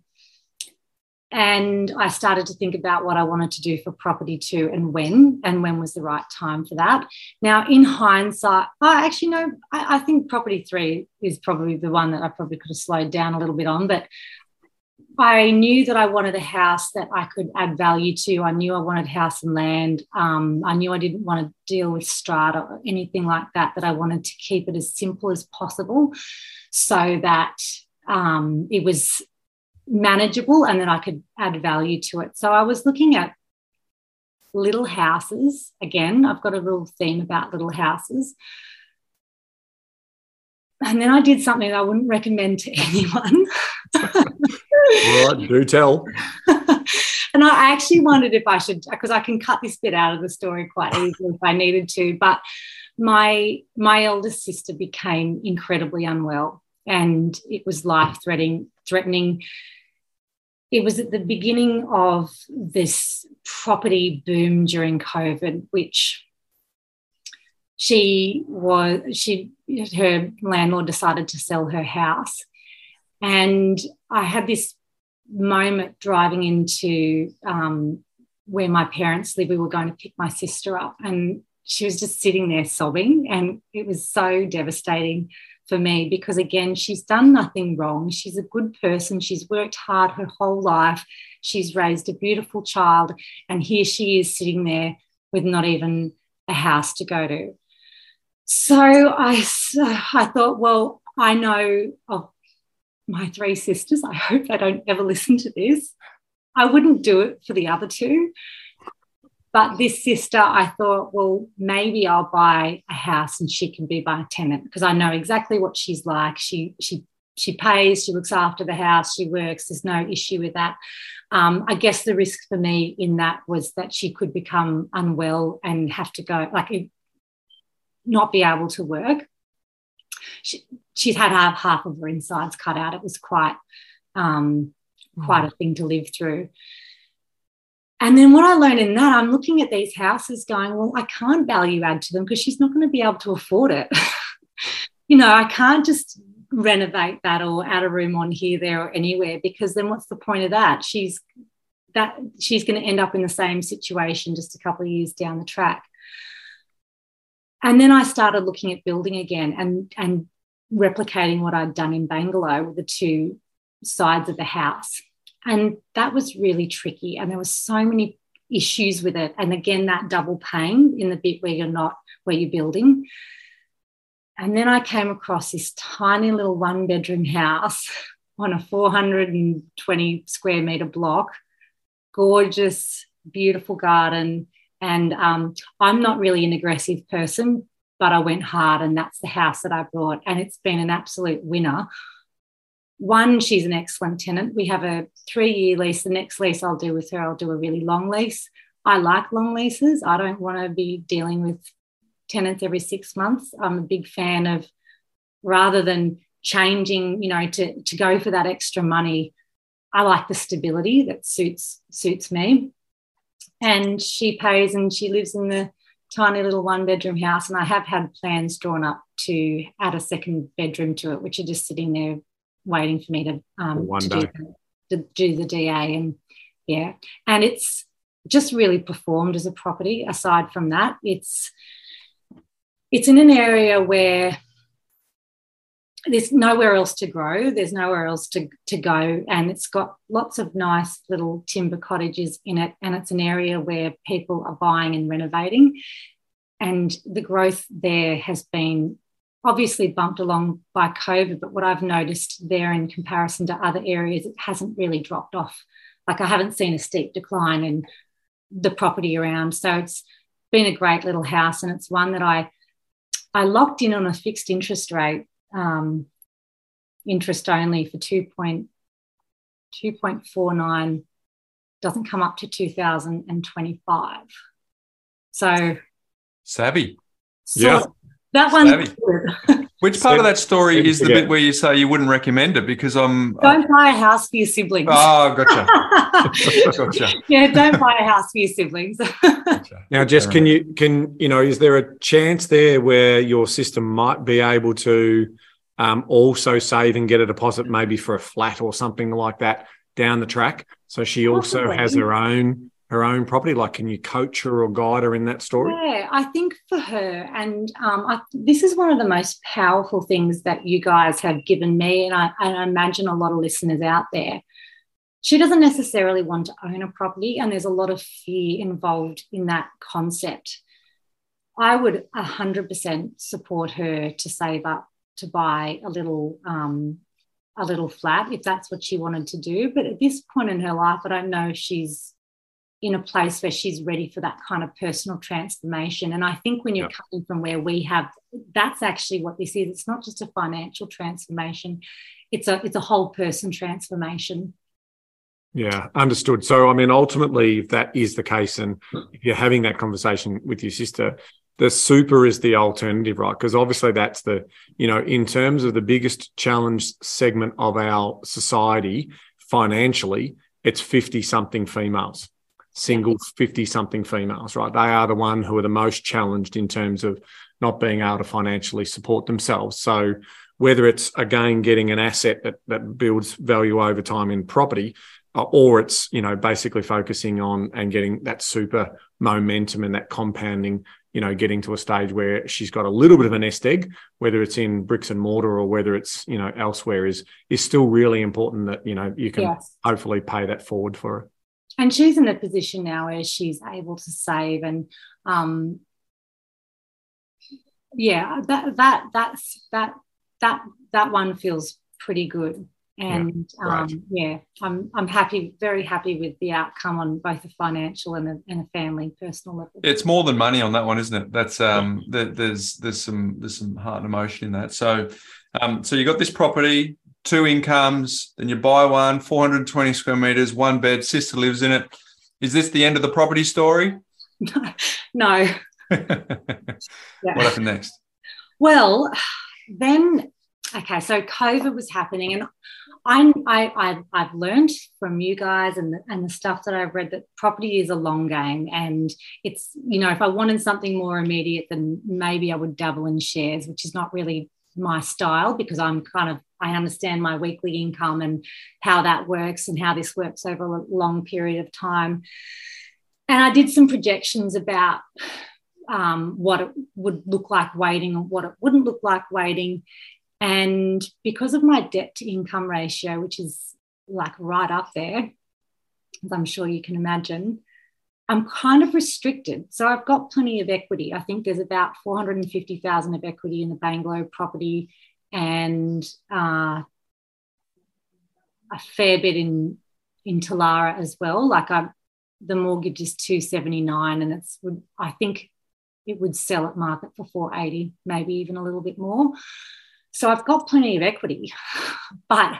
Speaker 5: and I started to think about what I wanted to do for property too, and when, and when was the right time for that. Now, in hindsight, I actually know I, I think property three is probably the one that I probably could have slowed down a little bit on, but I knew that I wanted a house that I could add value to. I knew I wanted house and land. Um, I knew I didn't want to deal with strata or anything like that, that I wanted to keep it as simple as possible so that um, it was manageable and that I could add value to it. So I was looking at little houses. Again, I've got a little theme about little houses. And then I did something I wouldn't recommend to *laughs* anyone.
Speaker 3: All right, do tell. *laughs*
Speaker 5: and I actually wondered if I should, because I can cut this bit out of the story quite easily if I needed to. But my my eldest sister became incredibly unwell, and it was life threatening. Threatening. It was at the beginning of this property boom during COVID, which she was she her landlord decided to sell her house. And i had this moment driving into um, where my parents live. We were going to pick my sister up and she was just sitting there sobbing and it was so devastating for me because again she's done nothing wrong. She's a good person. She's worked hard her whole life. She's raised a beautiful child and here she is sitting there with not even a house to go to so I, I thought, well, I know of my three sisters. I hope they don't ever listen to this. I wouldn't do it for the other two. But this sister, I thought, well, maybe I'll buy a house and she can be my tenant because I know exactly what she's like. She she she pays, she looks after the house, she works. There's no issue with that. Um, I guess the risk for me in that was that she could become unwell and have to go like not be able to work. She, she's had half, half of her insides cut out. It was quite um, quite a thing to live through. and then what I learned in that, I'm looking at these houses going, well, I can't value add to them because she's not going to be able to afford it. *laughs* you know, I can't just renovate that or add a room on here, there, or anywhere because then what's the point of that? She's that she's going to end up in the same situation just a couple of years down the track. And then I started looking at building again and, and replicating what I'd done in Bangalow with the two sides of the house. And that was really tricky. And there were so many issues with it. And again, that double pain in the bit where you're not, where you're building. And then I came across this tiny little one bedroom house *laughs* on a 420 square meter block, gorgeous, beautiful garden. And um, I'm not really an aggressive person, but I went hard, and that's the house that I brought. And it's been an absolute winner one, she's an excellent tenant. We have a three year lease. The next lease I'll do with her, I'll do a really long lease. I like long leases. I don't want to be dealing with tenants every six months. I'm a big fan of rather than changing, you know, to, to go for that extra money. I like the stability that suits suits me. And she pays and she lives in the tiny little one bedroom house. And I have had plans drawn up to add a second bedroom to it, which are just sitting there waiting for me to, um, to do, to do the DA. And yeah, and it's just really performed as a property. Aside from that, it's it's in an area where there's nowhere else to grow there's nowhere else to, to go and it's got lots of nice little timber cottages in it and it's an area where people are buying and renovating and the growth there has been obviously bumped along by COVID, but what I've noticed there in comparison to other areas, it hasn't really dropped off. Like I haven't seen a steep decline in the property around. So it's been a great little house, and it's one that I I locked in on a fixed interest rate, um, interest only for 2.2.49, doesn't come up to 2025. So
Speaker 2: savvy.
Speaker 3: yeah.
Speaker 5: That one's *laughs*
Speaker 2: Which part of that story is the bit where you say you wouldn't recommend it? Because I'm
Speaker 5: don't buy a house for your siblings.
Speaker 2: Oh, gotcha. *laughs* gotcha.
Speaker 5: Yeah, don't buy a house for your siblings.
Speaker 3: gotcha. Now, Jess, can you can you know is there a chance there where your system might be able to um, also save and get a deposit maybe for a flat or something like that down the track? So she also Possibly. has her own her own property? Like, can you coach her or guide her in that story?
Speaker 5: Yeah, I think for her, and um, I, this is one of the most powerful things that you guys have given me, and I, and I imagine a lot of listeners out there. She doesn't necessarily want to own a property, and there's a lot of fear involved in that concept. I would 100% support her to save up to buy a little um, a little flat if that's what she wanted to do. But at this point in her life, I don't know if she's in a place where she's ready for that kind of personal transformation. And I think when you're yeah. coming from where we have, that's actually what this is. It's not just a financial transformation; it's a it's a whole person transformation.
Speaker 3: Yeah, understood. So, I mean, ultimately, if that is the case, and if you're having that conversation with your sister, the super is the alternative, right? Because obviously, that's the, you know, in terms of the biggest challenge segment of our society financially, it's 50 something females single 50 something females, right? They are the one who are the most challenged in terms of not being able to financially support themselves. So whether it's again getting an asset that, that builds value over time in property, uh, or it's you know basically focusing on and getting that super momentum and that compounding you know getting to a stage where she's got a little bit of a nest egg whether it's in bricks and mortar or whether it's you know elsewhere is is still really important that you know you can yes. hopefully pay that forward for her
Speaker 5: and she's in a position now where she's able to save and um, yeah that that that's that that that one feels pretty good and yeah, right. um, yeah i'm i'm happy very happy with the outcome on both a financial and a, and a family personal level
Speaker 2: it's more than money on that one isn't it that's um yeah. there's there's some there's some heart and emotion in that so um so you got this property two incomes, then you buy one, 420 square meters, one bed, sister lives in it. Is this the end of the property story? *laughs*
Speaker 5: no. *laughs*
Speaker 2: What happened next?
Speaker 5: Well, then, okay, so COVID was happening, and I, I, I've learned from you guys and the, and the stuff that I've read that property is a long game. And it's, you know, if I wanted something more immediate, then maybe I would dabble in shares, which is not really my style because I'm kind of, I understand my weekly income and how that works and how this works over a long period of time. And I did some projections about um, what it would look like waiting or what it wouldn't look like waiting. And because of my debt to income ratio, which is like right up there, as I'm sure you can imagine, I'm kind of restricted. So I've got plenty of equity. I think there's about 450,000 of equity in the Bangalow property and uh, a fair bit in in Talara as well. Like I, the mortgage is 279 and it's would I think it would sell at market for 480, maybe even a little bit more. So I've got plenty of equity, *laughs* but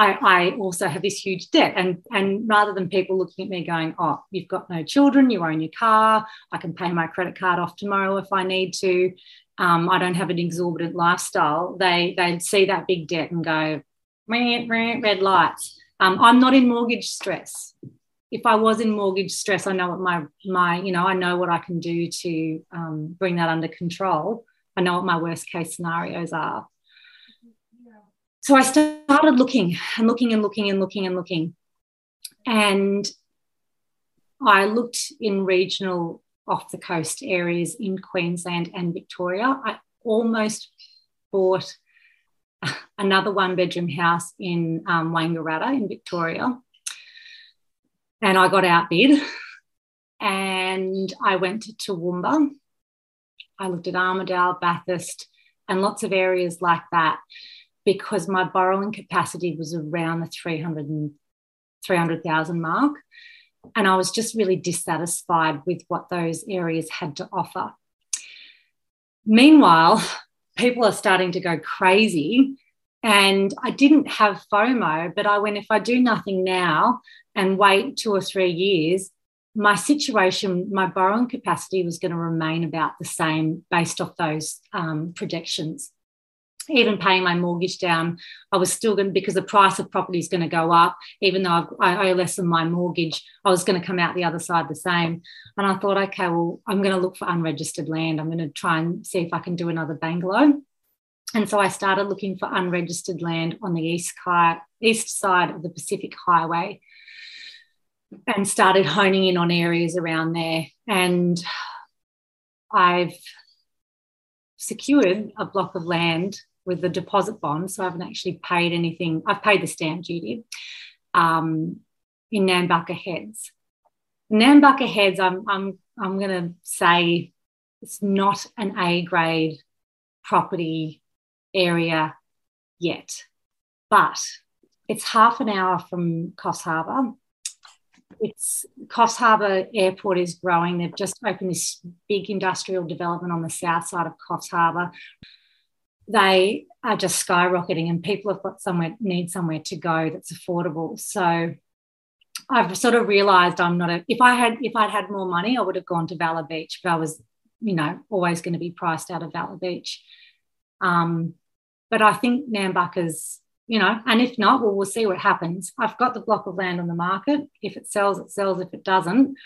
Speaker 5: I, I, also have this huge debt. And, and rather than people looking at me going, oh, you've got no children, you own your car, I can pay my credit card off tomorrow if I need to, um, I don't have an exorbitant lifestyle, they, they'd see that big debt and go, red lights. Um, I'm not in mortgage stress. If I was in mortgage stress, I know what my, my you know, I know what I can do to um, bring that under control. I know what my worst case scenarios are. So I started looking and looking and looking and looking and looking. And I looked in regional off the coast areas in Queensland and Victoria. I almost bought *laughs* another one bedroom house in um, Wangaratta in Victoria. And I got outbid and I went to Toowoomba I looked at Armidale, Bathurst, and lots of areas like that because my borrowing capacity was around the 300 300,000 mark. And I was just really dissatisfied with what those areas had to offer. Meanwhile, *laughs* people are starting to go crazy. And I didn't have FOMO, but I went, if I do nothing now and wait two or three years, my situation, my borrowing capacity was going to remain about the same based off those um, projections. Even paying my mortgage down, I was still going to, because the price of property is going to go up, even though I've, I owe less than my mortgage, I was going to come out the other side the same. And I thought, okay, well, I'm going to look for unregistered land. I'm going to try and see if I can do another bungalow. And so I started looking for unregistered land on the east, east side of the Pacific Highway and started honing in on areas around there. And I've secured a block of land with the deposit bond. So I haven't actually paid anything. I've paid the stamp duty um, in Nambucca Heads. Nambucca Heads, I'm, I'm, I'm going to say it's not an A grade property area yet, but it's half an hour from Coffs Harbour it's Coffs Harbour Airport is growing. They've just opened this big industrial development on the south side of Coffs Harbour. They are just skyrocketing, and people have got somewhere need somewhere to go that's affordable. So I've sort of realised I'm not a. If I had if I'd had more money, I would have gone to Valla Beach, but I was, you know, always going to be priced out of Valla Beach. Um, but I think Nambucca's you know, and if not, well, we'll see what happens. I've got the block of land on the market. If it sells, it sells. If it doesn't,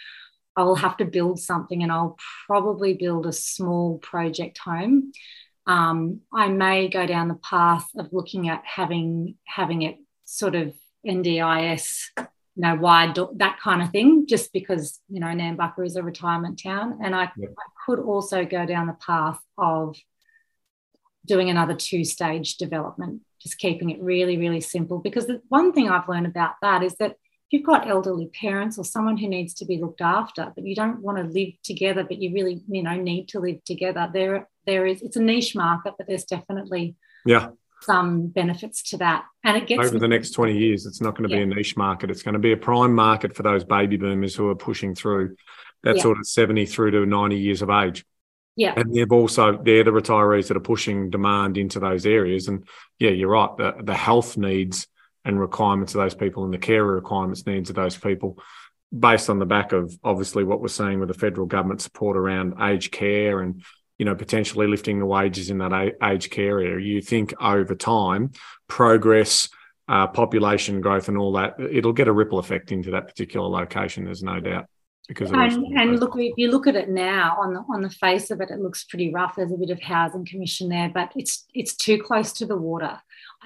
Speaker 5: I will have to build something and I'll probably build a small project home. Um, I may go down the path of looking at having having it sort of NDIS, you know, wide that kind of thing, just because you know Nambucca is a retirement town, and I. I could also go down the path of doing another two stage development just keeping it really, really simple. Because the one thing I've learned about that is that if you've got elderly parents or someone who needs to be looked after, but you don't want to live together, but you really, you know, need to live together, there, there is, it's a niche market, but there's definitely
Speaker 3: yeah
Speaker 5: some benefits to that. And it gets
Speaker 3: over the next 20 years, it's not going to yeah. be a niche market. It's going to be a prime market for those baby boomers who are pushing through that yeah. sort of 70 through to 90 years of age.
Speaker 5: Yeah.
Speaker 3: And they've also they're the retirees that are pushing demand into those areas. And yeah, you're right. The the health needs and requirements of those people and the care requirements needs of those people based on the back of obviously what we're seeing with the federal government support around aged care and you know, potentially lifting the wages in that aged care area. You think over time, progress, uh, population growth, and all that, it'll get a ripple effect into that particular location. There's no doubt. Because
Speaker 5: and, and look, if you look at it now on the on the face of it, it looks pretty rough. There's a bit of housing commission there, but it's it's too close to the water.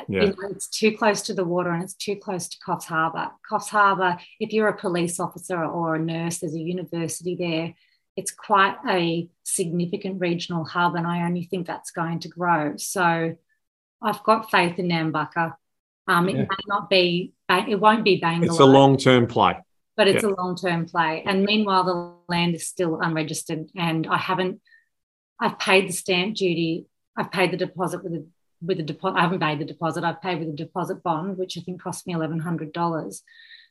Speaker 5: Yeah. You know, it's too close to the water and it's too close to Coffs Harbour. Coffs Harbour, if you're a police officer or a nurse, there's a university there it's quite a significant regional hub, and I only think that's going to grow. So I've got faith in Nambucca. Um, it yeah. may not be, it won't be Bangalow.
Speaker 3: It's a long term play.
Speaker 5: But it's yeah. a long term play. And meanwhile, the land is still unregistered, and I haven't, I've paid the stamp duty, I've paid the deposit with a with a deposit. I haven't paid the deposit. I've paid with a deposit bond, which I think cost me eleven hundred dollars.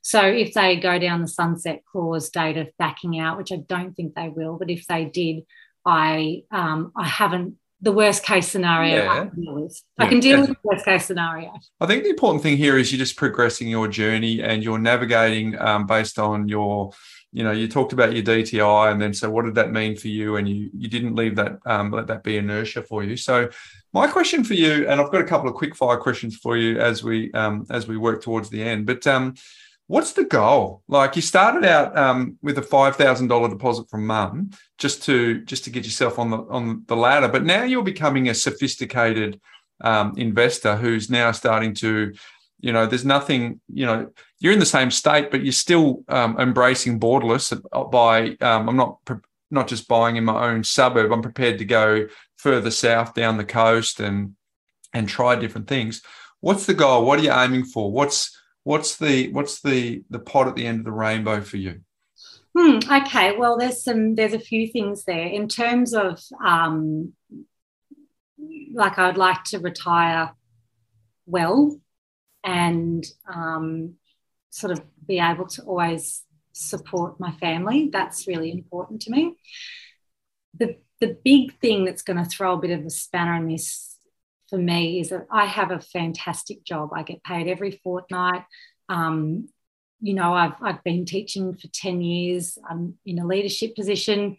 Speaker 5: So if they go down the sunset clause date of backing out, which I don't think they will, but if they did, I um, I haven't the worst case scenario yeah. I can deal with. Yeah. I can deal with the worst case scenario.
Speaker 2: I think the important thing here is you're just progressing your journey and you're navigating um, based on your, you know, you talked about your DTI and then so what did that mean for you? And you you didn't leave that um, let that be inertia for you. So my question for you, and I've got a couple of quick fire questions for you as we um, as we work towards the end, but um, What's the goal? Like you started out um, with a five thousand dollar deposit from mum just to just to get yourself on the on the ladder, but now you're becoming a sophisticated um, investor who's now starting to, you know, there's nothing, you know, you're in the same state, but you're still um, embracing borderless. By um, I'm not not just buying in my own suburb. I'm prepared to go further south down the coast and and try different things. What's the goal? What are you aiming for? What's what's the what's the the pot at the end of the rainbow for you?
Speaker 5: Hmm, okay, well, there's some there's a few things there in terms of um, like I'd like to retire well and um, sort of be able to always support my family. That's really important to me. The the big thing that's going to throw a bit of a spanner in this for me is that I have a fantastic job. I get paid every fortnight. Um, you know, I've, I've been teaching for 10 years. I'm in a leadership position.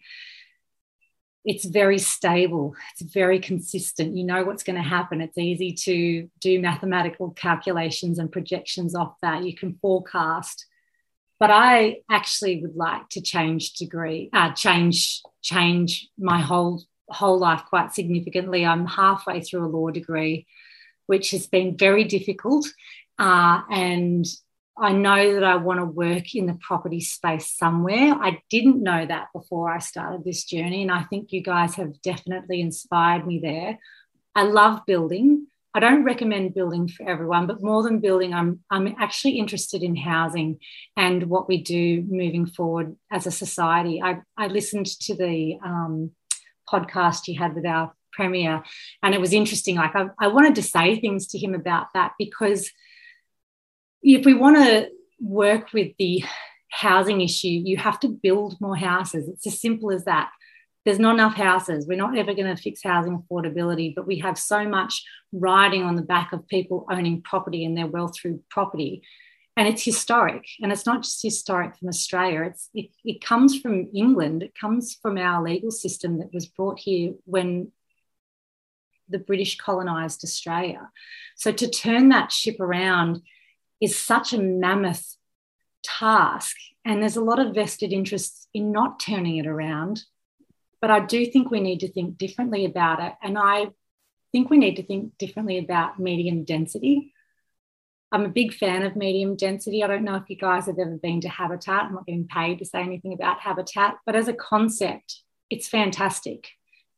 Speaker 5: It's very stable. It's very consistent. You know what's going to happen. It's easy to do mathematical calculations and projections off that. You can forecast. But I actually would like to change degree, uh, change, change my whole whole life quite significantly. I'm halfway through a law degree, which has been very difficult. Uh, and I know that I want to work in the property space somewhere. I didn't know that before I started this journey. And I think you guys have definitely inspired me there. I love building. I don't recommend building for everyone, but more than building, I'm, I'm actually interested in housing and what we do moving forward as a society. I, I listened to the um, podcast you had with our premier. And it was interesting. Like, I, I wanted to say things to him about that because if we want to work with the housing issue, you have to build more houses. It's as simple as that. There's not enough houses. We're not ever going to fix housing affordability, but we have so much riding on the back of people owning property and their wealth through property and it's historic and it's not just historic from australia it's it, it comes from england it comes from our legal system that was brought here when the british colonized australia. So to turn that ship around is such a mammoth task and there's a lot of vested interests in not turning it around but i do think we need to think differently about it and i think we need to think differently about medium density I'm a big fan of medium density. I don't know if you guys have ever been to Habitat. I'm not getting paid to say anything about Habitat, but as a concept, it's fantastic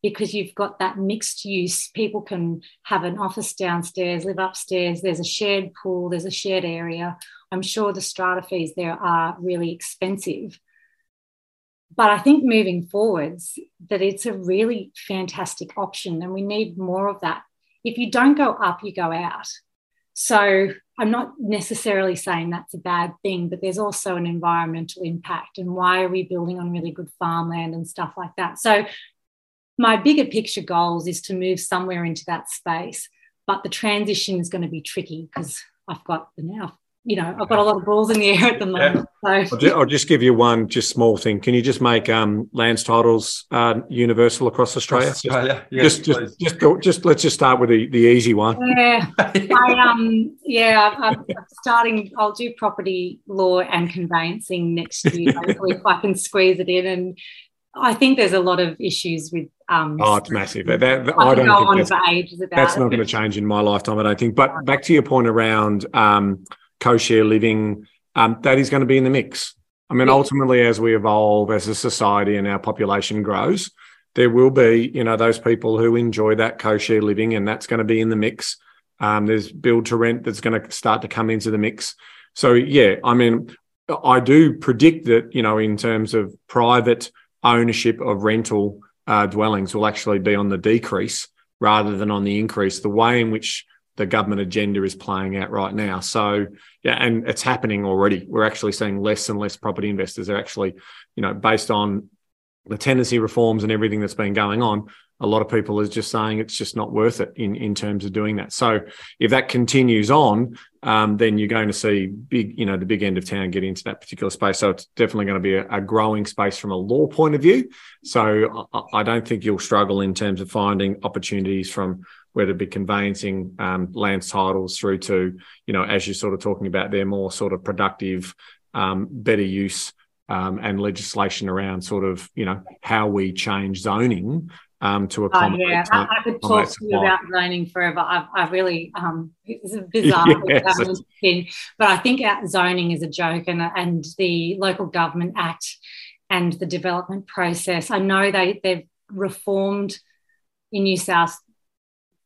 Speaker 5: because you've got that mixed use. People can have an office downstairs, live upstairs. There's a shared pool, there's a shared area. I'm sure the strata fees there are really expensive. But I think moving forwards, that it's a really fantastic option, and we need more of that. If you don't go up, you go out. So I'm not necessarily saying that's a bad thing, but there's also an environmental impact. And why are we building on really good farmland and stuff like that? So, my bigger picture goals is to move somewhere into that space. But the transition is going to be tricky because I've got the now you know, I've got a lot of balls in the air at the moment. Yeah.
Speaker 3: So. I'll, just, I'll, just, give you one just small thing. Can you just make um, lands titles uh, universal across Australia? Across Australia. Yes, just, just, just, go, just let's just start with the, the easy one.
Speaker 5: Yeah, *laughs* I, um, yeah, I'm, I'm, starting. I'll do property law and conveyancing next year. *laughs* Hopefully, if I can squeeze it in. And I think there's a lot of issues with. Um,
Speaker 3: oh, it's massive. That, that, I, I don't
Speaker 5: go
Speaker 3: think that's, that's not going to change in my lifetime. I don't think. But back to your point around. Um, co-share living, um, that is going to be in the mix. I mean, ultimately, as we evolve as a society and our population grows, there will be, you know, those people who enjoy that co-share living, and that's going to be in the mix. Um, there's build to rent that's going to start to come into the mix. So, yeah, I mean, I do predict that, you know, in terms of private ownership of rental uh, dwellings will actually be on the decrease rather than on the increase. The way in which the government agenda is playing out right now. So yeah, and it's happening already. We're actually seeing less and less property investors are actually, you know, based on the tenancy reforms and everything that's been going on, a lot of people is just saying it's just not worth it in, in terms of doing that. So if that continues on, um, then you're going to see big, you know, the big end of town get into that particular space. So it's definitely going to be a, a growing space from a law point of view. So I, I, don't think you'll struggle in terms of finding opportunities from whether it be conveyancing um, lands titles through to, you know, as you're sort of talking about, their more sort of productive, um, better use um, and legislation around sort of, you know, how we change zoning um, to accommodate.
Speaker 5: Oh, yeah, I, I, could talk to you about zoning forever. I've, i really, um, it's bizarre, *laughs* yes. but I think zoning is a joke, and and the local government act and the development process. I know they they've reformed in New South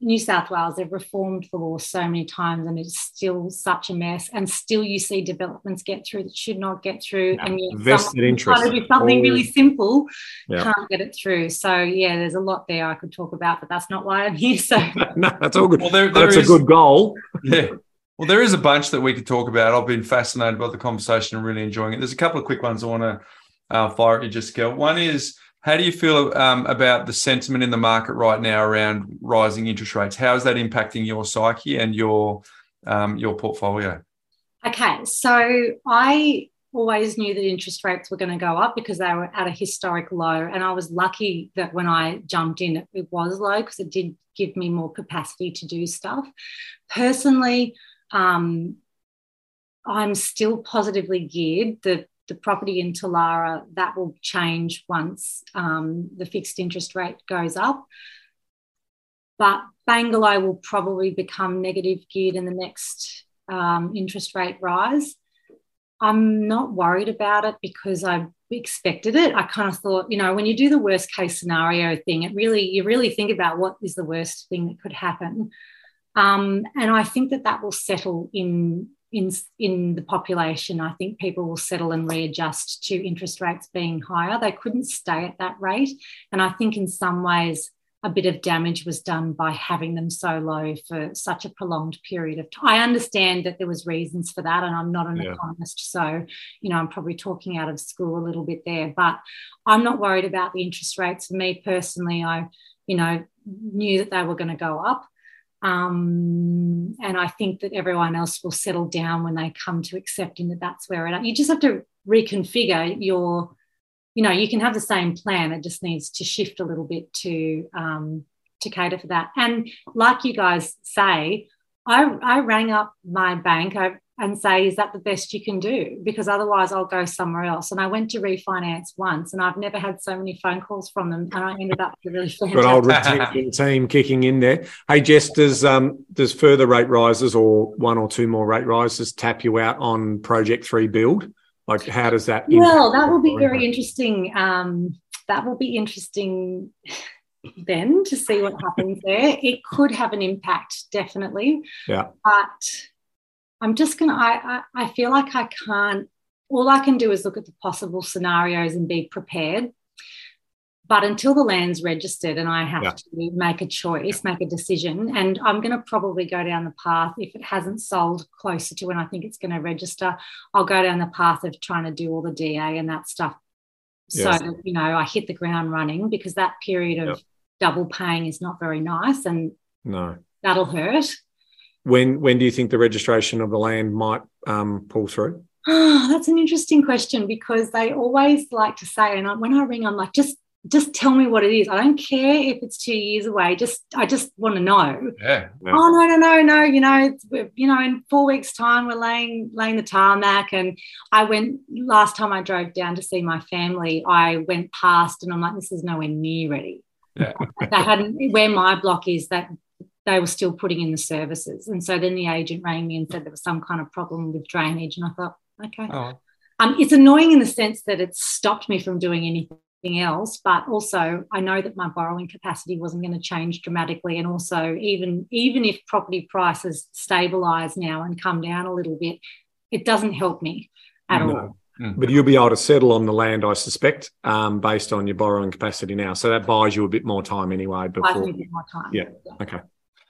Speaker 5: New South Wales, they've reformed the law so many times and it's still such a mess. And still you see developments get through that should not get through. Yeah. And
Speaker 3: yet vested interest.
Speaker 5: Trying to do something really simple, yeah. can't get it through. So yeah, there's a lot there I could talk about, but that's not why I'm here. So *laughs*
Speaker 3: no, that's all good. Well, there, there that's is, a good goal.
Speaker 2: Yeah. Well, there is a bunch that we could talk about. I've been fascinated by the conversation and really enjoying it. There's a couple of quick ones I want to uh, fire at you, Jessica. One is how do you feel um, about the sentiment in the market right now around rising interest rates? How is that impacting your psyche and your um, your portfolio?
Speaker 5: Okay, so I always knew that interest rates were going to go up because they were at a historic low, and I was lucky that when I jumped in, it, was low because it did give me more capacity to do stuff. Personally, um, I'm still positively geared. The the property in Talara, that will change once um, the fixed interest rate goes up. But Bangalow will probably become negative geared in the next um, interest rate rise. I'm not worried about it because I expected it. I kind of thought, you know, when you do the worst case scenario thing, it really, you really think about what is the worst thing that could happen. Um, and I think that that will settle in in, in the population, I think people will settle and readjust to interest rates being higher. They couldn't stay at that rate. And I think in some ways, a bit of damage was done by having them so low for such a prolonged period of time. I understand that there was reasons for that, and I'm not an yeah. economist, so you know I'm probably talking out of school a little bit there. But I'm not worried about the interest rates. For me personally, I you know knew that they were going to go up. Um, and I think that everyone else will settle down when they come to accepting that that's where it. You just have to reconfigure your, you know, you can have the same plan. It just needs to shift a little bit to um, to cater for that. And like you guys say, I, I rang up my bank. I and say, is that the best you can do? Because otherwise I'll go somewhere else. And I went to refinance once and I've never had so many phone calls from them. And I ended up with a really fantastic.
Speaker 3: Good old retention *laughs* team kicking in there. Hey, Jess, does, um, does further rate rises or one or two more rate rises tap you out on Project 3 build? Like, how does that?
Speaker 5: Well, that will be very interesting. Um, that will be interesting then to see what happens there. It could have an impact, definitely.
Speaker 3: Yeah.
Speaker 5: But I'm just gonna. I, I I feel like I can't. All I can do is look at the possible scenarios and be prepared. But until the land's registered and I have yeah. to make a choice, make a decision, and I'm going to probably go down the path if it hasn't sold closer to when I think it's going to register, I'll go down the path of trying to do all the DA and that stuff so you know I hit the ground running because that period of yep. double paying is not very nice and
Speaker 3: no
Speaker 5: that'll hurt
Speaker 3: when when do you think the registration of the land might um, pull through?
Speaker 5: Oh, *gasps* that's an interesting question because they always like to say, and when I ring, I'm like, just just tell me what it is. I don't care if it's two years away. Just I just want to know.
Speaker 2: Yeah.
Speaker 3: Yeah.
Speaker 5: Oh no no no no! You know it's, we're- you know in four weeks' time we're laying laying the tarmac, and I went last time I drove down to see my family. I went past, and I'm like, this is nowhere near ready.
Speaker 2: Yeah.
Speaker 5: they hadn't where my block is that they were still putting in the services, and so then the agent rang me and said there was some kind of problem with drainage, and I thought, okay.
Speaker 2: Oh,
Speaker 5: Um, it's annoying in the sense that it's stopped me from doing anything else, but also I know that my borrowing capacity wasn't going to change dramatically, and also even even if property prices stabilise now and come down a little bit, it doesn't help me at
Speaker 3: No.
Speaker 5: all.
Speaker 3: But you'll be able to settle on the land, I suspect, um, based on your borrowing capacity now. So that buys you a bit more time anyway.
Speaker 5: I
Speaker 3: Before
Speaker 5: think it's more time.
Speaker 3: Yeah. Okay.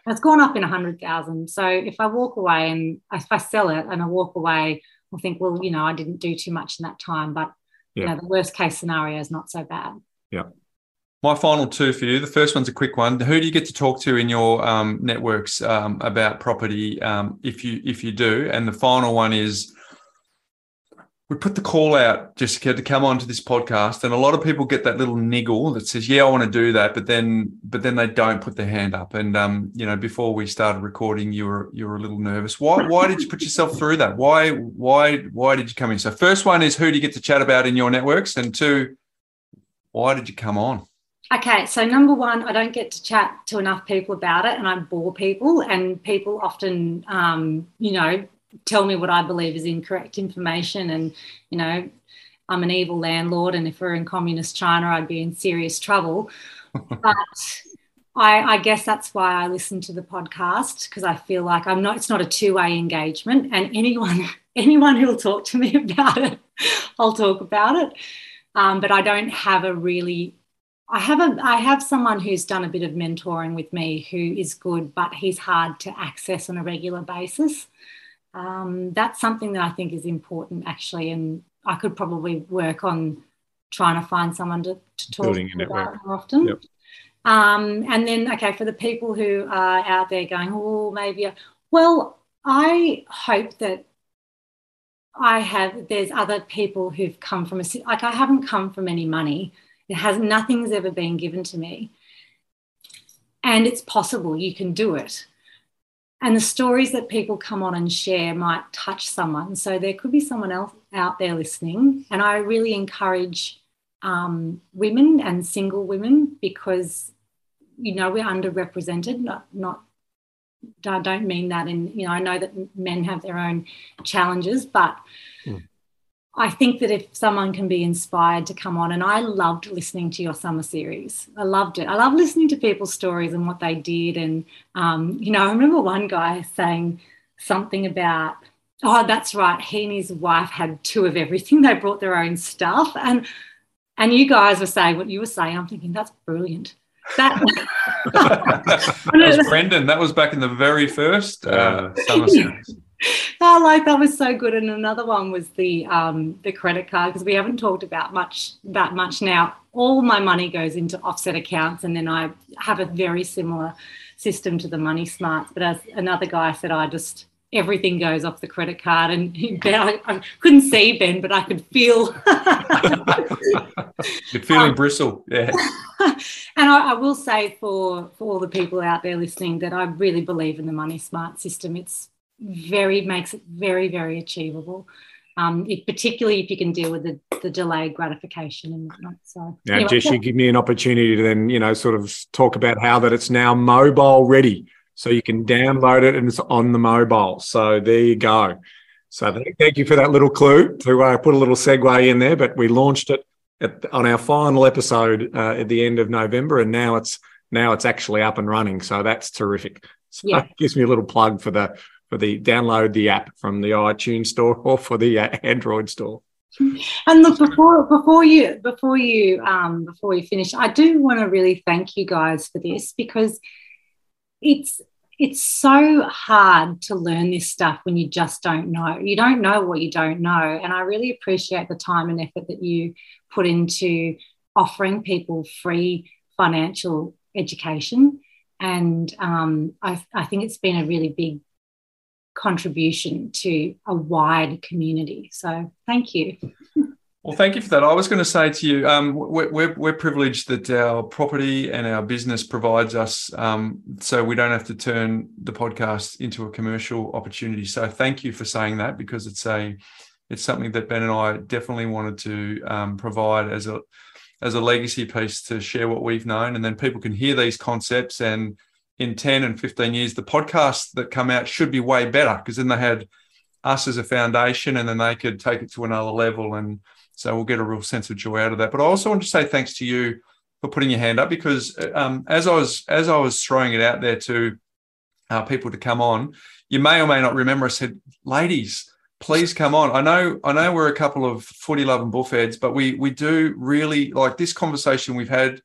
Speaker 5: It's gone up in a hundred thousand. So if I walk away and if I sell it and I walk away, I'll think, well, you know, I didn't do too much in that time, but you know, the worst case scenario is not so bad. Yeah.
Speaker 2: My final two for you. The first one's a quick one. Who do you get to talk to in your um, networks um, about property, um, if you if you do? And the final one is, we put the call out, Jessica, to come onto this podcast, and a lot of people get that little niggle that says, "Yeah, I want to do that," but then but then they don't put their hand up. And um, you know, before we started recording, you were you were a little nervous. Why why did you put yourself through that? Why why why did you come in? So first one is who do you get to chat about in your networks, and two, why did you come on?
Speaker 5: Okay, so number one, I don't get to chat to enough people about it, and I bore people. And people often, um, you know, tell me what I believe is incorrect information, and you know, I'm an evil landlord, and if we're in communist China, I'd be in serious trouble. *laughs* but I, I guess that's why I listen to the podcast because I feel like I'm not. It's not a two-way engagement, and anyone, *laughs* anyone who'll talk to me *laughs* about it, I'll talk about it. Um, but I don't have a really I have a I have someone who's done a bit of mentoring with me who is good, but he's hard to access on a regular basis. Um, that's something that I think is important actually, and I could probably work on trying to find someone to, to talk
Speaker 3: Building a network.
Speaker 5: about more often.
Speaker 3: Yep.
Speaker 5: Um, and then, okay, for the people who are out there going, oh, maybe, I-" well, I hope that I have, there's other people who've come from a, like I haven't come from any money. It has, nothing's ever been given to me. And it's possible you can do it. And the stories that people come on and share might touch someone. So there could be someone else out there listening. And I really encourage um, women and single women because, you know, we're underrepresented, not, not I don't mean that in, you know, I know that men have their own challenges, but
Speaker 3: Mm.
Speaker 5: I think that if someone can be inspired to come on, and I loved listening to your summer series. I loved it. I love listening to people's stories and what they did. And, um, you know, I remember one guy saying something about, oh, that's right. He and his wife had two of everything. *laughs* They brought their own stuff. And, and you guys were saying what you were saying. I'm thinking, that's brilliant. That, *laughs* *laughs*
Speaker 2: that was Brendan. That was back in the very first uh, summer series. *laughs*
Speaker 5: oh, like that was so good. And another one was the um, the credit card because we haven't talked about much that much now. All my money goes into offset accounts, and then I have a very similar system to the Money Smarts. But as another guy said, I just everything goes off the credit card, and Ben, I, I couldn't see Ben, but I could feel. *laughs*
Speaker 2: You're feeling bristle. Yeah. *laughs*
Speaker 5: and I, I will say for for all the people out there listening that I really believe in the Money Smart system. It's very makes it very very achievable. Um, if, particularly if you can deal with the, the delayed gratification and whatnot. So
Speaker 3: Now,
Speaker 5: anyway,
Speaker 3: Jess, you give me an opportunity to then, you know, sort of talk about how that it's now mobile ready. So you can download it and it's on the mobile. So there you go. So thank you for that little clue to uh, put a little segue in there. But we launched it at, on our final episode uh, at the end of November, and now it's now it's actually up and running. So that's terrific. So
Speaker 5: Yeah.
Speaker 3: it gives me a little plug for the for the download the app from the iTunes store or for the uh, Android store.
Speaker 5: And look, before before you before you um, before you finish, I do want to really thank you guys for this because it's it's so hard to learn this stuff when you just don't know. You don't know what you don't know, and I really appreciate the time and effort that you put into offering people free financial education. And um, I, I think it's been a really big contribution to a wide community. So thank you.
Speaker 2: Well, thank you for that. I was going to say to you, um, we're, we're, privileged that our property and our business provides us, um, so we don't have to turn the podcast into a commercial opportunity. So thank you for saying that because it's a it's something that Ben and I definitely wanted to um, provide as a as a legacy piece to share what we've known, and then people can hear these concepts. And in ten and fifteen years, the podcasts that come out should be way better because then they had us as a foundation, and then they could take it to another level and so we'll get a real sense of joy out of that. But I also want to say thanks to you for putting your hand up because um, as I was as I was throwing it out there to uh, people to come on, you may or may not remember I said, ladies, please come on. I know I know we're a couple of footy loving bullfeds, but we we do really like this conversation we've had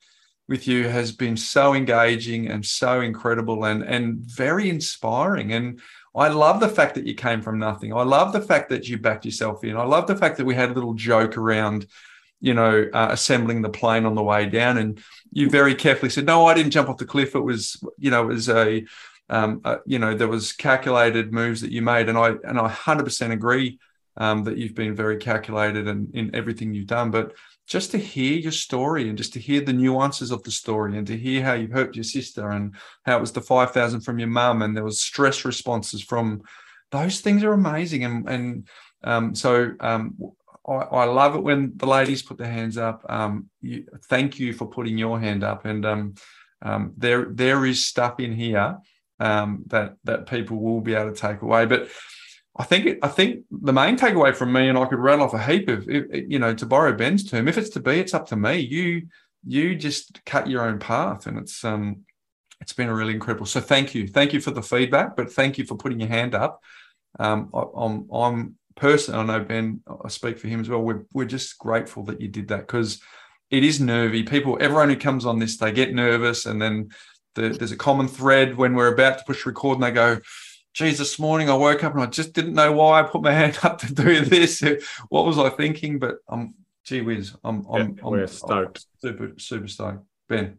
Speaker 2: with you has been so engaging and so incredible and and very inspiring and I love the fact that you came from nothing. I love the fact that you backed yourself in. I love the fact that we had a little joke around, you know, uh, assembling the plane on the way down. And you very carefully said, no, I didn't jump off the cliff. It was, you know, it was a, um, uh, you know, there was calculated moves that you made. And I, and I 100% agree um, that you've been very calculated and in everything you've done. But just to hear your story and just to hear the nuances of the story and to hear how you hurt your sister and how it was the 5000 from your mum and there was stress responses from those things are amazing. And and um, so um, I, I, love it when the ladies put their hands up. Um, you, thank you for putting your hand up. And um, um, there there is stuff in here um, that that people will be able to take away. But I think it, I think the main takeaway from me, and I could rattle off a heap of, you know, to borrow Ben's term, if it's to be, it's up to me. You you just cut your own path, and it's um it's been really incredible. So thank you, thank you for the feedback, but thank you for putting your hand up. Um, I, I'm I'm personally, I know Ben, I speak for him as well. We're we're just grateful that you did that because it is nervy. People, everyone who comes on this, they get nervous, and then the, there's a common thread when we're about to push record, and they go geez, this morning I woke up and I just didn't know why I put my *laughs* hand up to do this. what was I thinking? But I'm, gee whiz, I'm, I'm,
Speaker 3: yeah, we're I'm, stoked.
Speaker 2: I'm super, super stoked. Ben.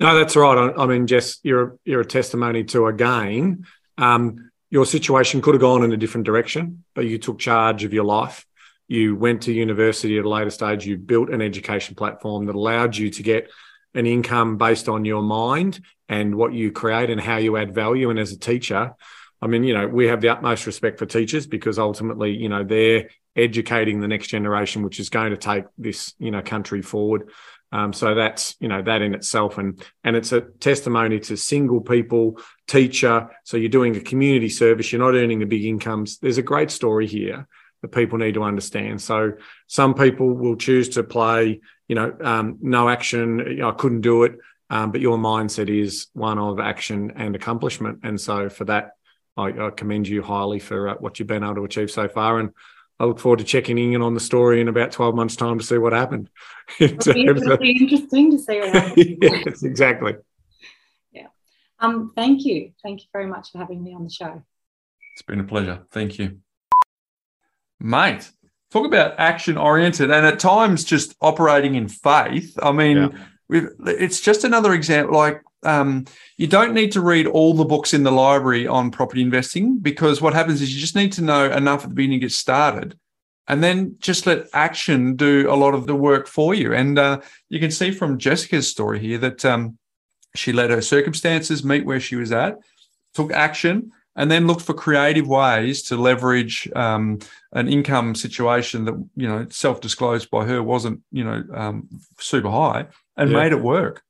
Speaker 3: No, that's right. I, I, mean, Jess, you're you're a testimony to again. Um, your situation could have gone in a different direction, but you took charge of your life. You went to university at a later stage. You built an education platform that allowed you to get an income based on your mind and what you create and how you add value. And as a teacher, I mean, you know, we have the utmost respect for teachers because ultimately, you know, they're educating the next generation, which is going to take this, you know, country forward. Um, so that's, you know, that in itself, and and it's a testimony to single people, teacher. So you're doing a community service. You're not earning the big incomes. There's a great story here that people need to understand. So some people will choose to play, you know, um, no action. You know, I couldn't do it. Um, but your mindset is one of action and accomplishment. And so for that, I, I commend you highly for uh, what you've been able to achieve so far. And I look forward to checking in on the story in about 12 months' time to see what happened. *laughs*
Speaker 5: It'll be, it'll be interesting to see what happens. *laughs*
Speaker 3: yes, exactly.
Speaker 5: Yeah. Um, thank you. Thank you very much for having me on the show.
Speaker 2: It's been a pleasure. Thank you. Mate, talk about action oriented and at times just operating in faith. I mean, yeah. it's just another example. Like um, you don't need to read all the books in the library on property investing because what happens is you just need to know enough at the beginning to get started and then just let action do a lot of the work for you. And uh, you can see from Jessica's story here that um, she let her circumstances meet where she was at, took action, and then looked for creative ways to leverage um, an income situation that you know self-disclosed by her wasn't you know um, super high, and yeah. made it work.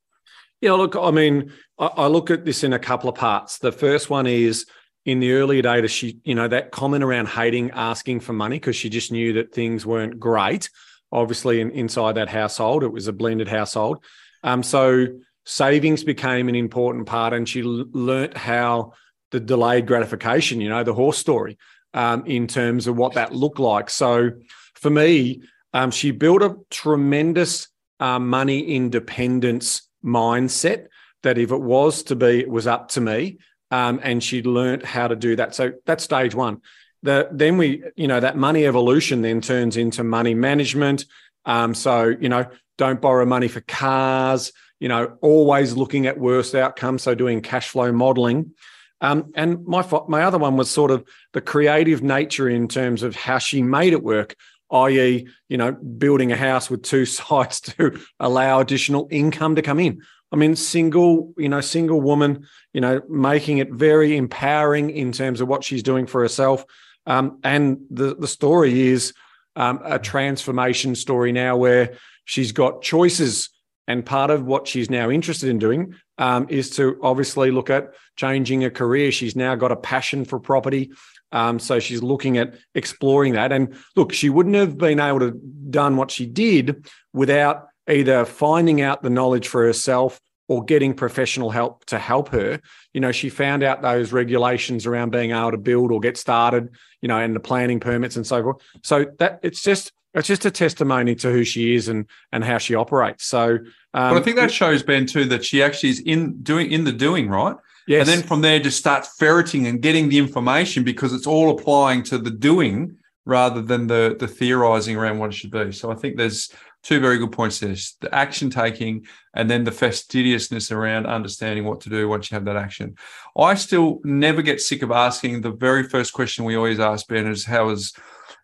Speaker 3: Yeah, look, I mean, I, I, look at this in a couple of parts. The first one is in the earlier data, she, you know, that comment around hating asking for money because she just knew that things weren't great. Obviously, in, inside that household, it was a blended household. Um, so savings became an important part, and she l- learnt how the delayed gratification, you know, the horse story, um, in terms of what that looked like. So for me, um, she built a tremendous uh, money independence mindset that if it was to be, it was up to me. Um, and she'd learned how to do that. So that's stage one. The, then we, you know, that money evolution then turns into money management. Um, so, you know, don't borrow money for cars, you know, always looking at worst outcomes. So doing cash flow modeling. Um, and my my other one was sort of the creative nature in terms of how she made it work, i.e., you know, building a house with two *laughs* sides to allow additional income to come in. I mean, single, you know, single woman, you know, making it very empowering in terms of what she's doing for herself. Um, and the the story is um, a transformation story now where she's got choices. And part of what she's now interested in doing um, is to obviously look at changing a career. She's now got a passion for property. Um, so she's looking at exploring that. And look, she wouldn't have been able to done what she did without either finding out the knowledge for herself or getting professional help to help her. You know, she found out those regulations around being able to build or get started, you know, and the planning permits and so forth. So that it's just it's just a testimony to who she is and and how she operates. So,
Speaker 2: um, but I think that shows Ben too that she actually is in doing in the doing right. Yes. And then from there, just start ferreting and getting the information because it's all applying to the doing rather than the the theorizing around what it should be. So I think there's two very good points there. The action taking and then the fastidiousness around understanding what to do once you have that action. I still never get sick of asking. The very first question we always ask ben is how was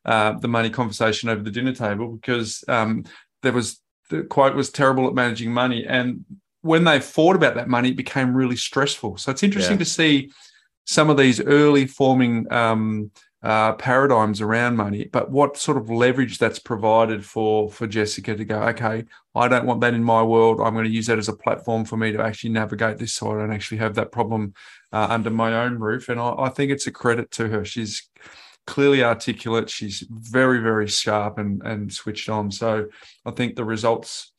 Speaker 2: uh, the money conversation over the dinner table? Because um, there was the quote was terrible at managing money. And when they thought about that money it became really stressful so it's interesting yeah. to see some of these early forming um, uh, paradigms around money, but what sort of leverage that's provided for for Jessica to go, okay, I don't want that in my world. I'm going to use that as a platform for me to actually navigate this so I don't actually have that problem uh, under my own roof. And I, I think it's a credit to her. She's clearly articulate. She's very, very sharp and, and switched on. So I think the results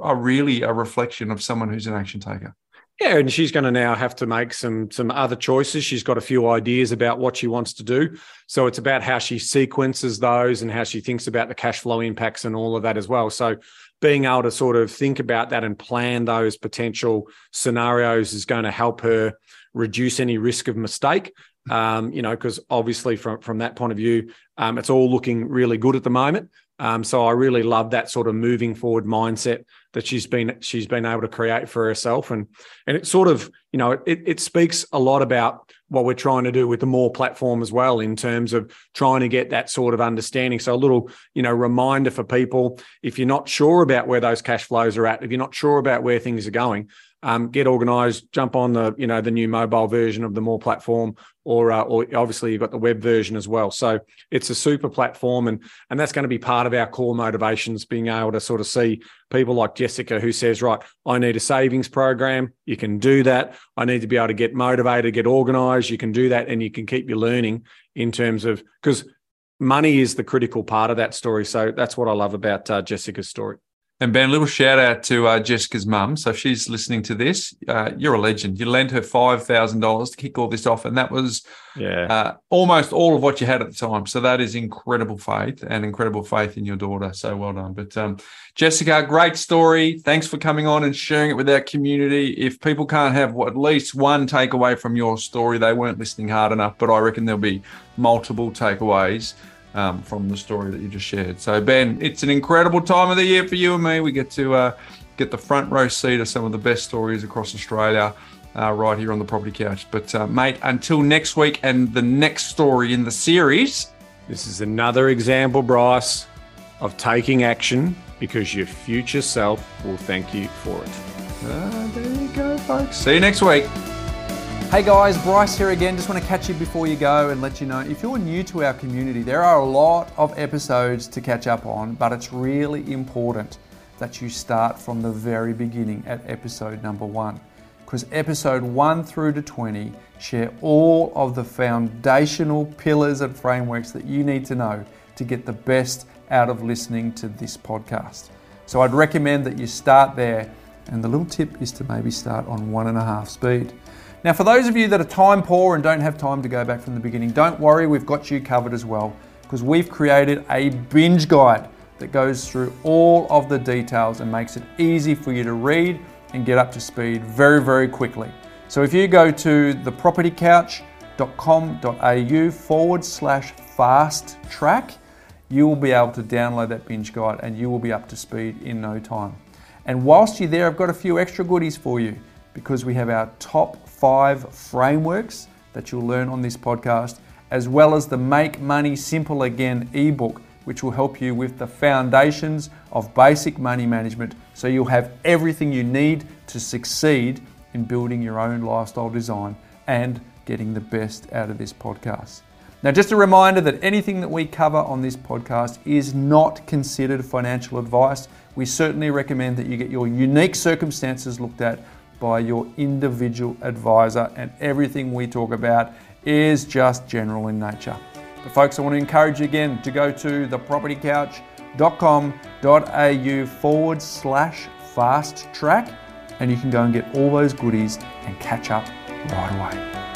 Speaker 2: are really a reflection of someone who's an action taker.
Speaker 3: Yeah, and she's going to now have to make some some other choices. She's got a few ideas about what she wants to do. So it's about how she sequences those and how she thinks about the cash flow impacts and all of that as well. So being able to sort of think about that and plan those potential scenarios is going to help her reduce any risk of mistake. Um, you know, because obviously from from that point of view, um, it's all looking really good at the moment. Um, so I really love that sort of moving forward mindset that she's been she's been able to create for herself, and and it sort of you know it it speaks a lot about what we're trying to do with the Moorr platform as well in terms of trying to get that sort of understanding. So a little you know reminder for people if you're not sure about where those cash flows are at, if you're not sure about where things are going, um, get organised, jump on the you know the new mobile version of the Moorr platform, or uh, or obviously you've got the web version as well. So it's a super platform, and and that's going to be part of our core motivations, being able to sort of see people like Jessica who says, right, I need a savings program. You can do that. I need to be able to get motivated, get organised. You can do that, and you can keep your learning in terms of because money is the critical part of that story. So that's what I love about uh, Jessica's story.
Speaker 2: And Ben, a little shout out to uh, Jessica's mum. So if she's listening to this, uh, you're a legend. You lent her five thousand dollars to kick all this off, and that was yeah uh, almost all of what you had at the time. So that is incredible faith and incredible faith in your daughter. So well done. But um, Jessica, great story. Thanks for coming on and sharing it with our community. If people can't have at least one takeaway from your story, they weren't listening hard enough. But I reckon there'll be multiple takeaways um, from the story that you just shared. So, Ben, it's an incredible time of the year for you and me. We get to uh, get the front row seat of some of the best stories across Australia. Uh, right here on the property couch. But, uh, mate, until next week and the next story in the series.
Speaker 3: This is another example, Bryce, of taking action because your future self will thank you for it.
Speaker 2: Uh, there you go, folks. See you next week.
Speaker 6: Hey guys, Bryce here again. Just want to catch you before you go and let you know if you're new to our community, there are a lot of episodes to catch up on, but it's really important that you start from the very beginning at episode number one. Because episode one through to 20 share all of the foundational pillars and frameworks that you need to know to get the best out of listening to this podcast. So I'd recommend that you start there. And the little tip is to maybe start on one and a half speed. Now, for those of you that are time poor and don't have time to go back from the beginning, don't worry, we've got you covered as well because we've created a binge guide that goes through all of the details and makes it easy for you to read and get up to speed very, very quickly. So if you go to thepropertycouch.com.au forward slash fast track, you will be able to download that binge guide and you will be up to speed in no time. And whilst you're there, I've got a few extra goodies for you because we have our top
Speaker 2: five frameworks that you'll learn on this podcast, as well as the Make Money Simple Again ebook, which will help you with the foundations of basic money management so you'll have everything you need to succeed in building your own lifestyle design and getting the best out of this podcast. Now, just a reminder that anything that we cover on this podcast is not considered financial advice. We certainly recommend that you get your unique circumstances looked at by your individual advisor, and everything we talk about is just general in nature. But, folks, I want to encourage you again to go to thepropertycouch.com.au forward slash fast track, and you can go and get all those goodies and catch up right away.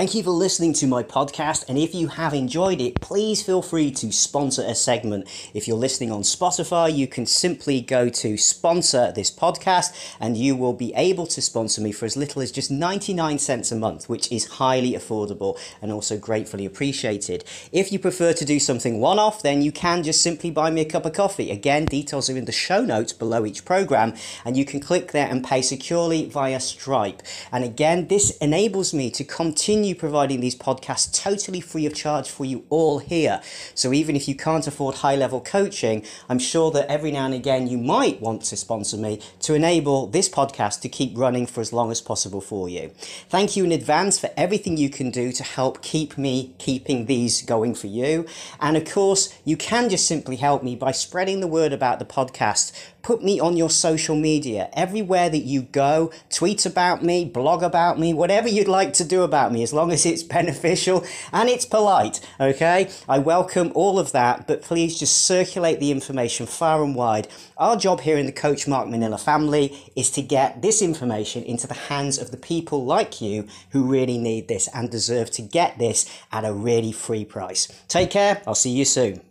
Speaker 1: Thank you for listening to my podcast. And if you have enjoyed it, please feel free to sponsor a segment. If you're listening on Spotify, you can simply go to sponsor this podcast and you will be able to sponsor me for as little as just 99 cents a month, which is highly affordable and also gratefully appreciated. If you prefer to do something one off, then you can just simply buy me a cup of coffee. Again, details are in the show notes below each program and you can click there and pay securely via Stripe. And again, this enables me to continue continue providing these podcasts totally free of charge for you all here. So even if you can't afford high level coaching, I'm sure that every now and again you might want to sponsor me to enable this podcast to keep running for as long as possible for you. Thank you in advance for everything you can do to help keep me keeping these going for you. And of course, you can just simply help me by spreading the word about the podcast put me on your social media. Everywhere that you go, tweet about me, blog about me, whatever you'd like to do about me, as long as it's *laughs* beneficial and it's polite, okay? I welcome all of that, but please just circulate the information far and wide. Our job here in the Coach Mark Manila family is to get this information into the hands of the people like you who really need this and deserve to get this at a really free price. Take care. I'll see you soon.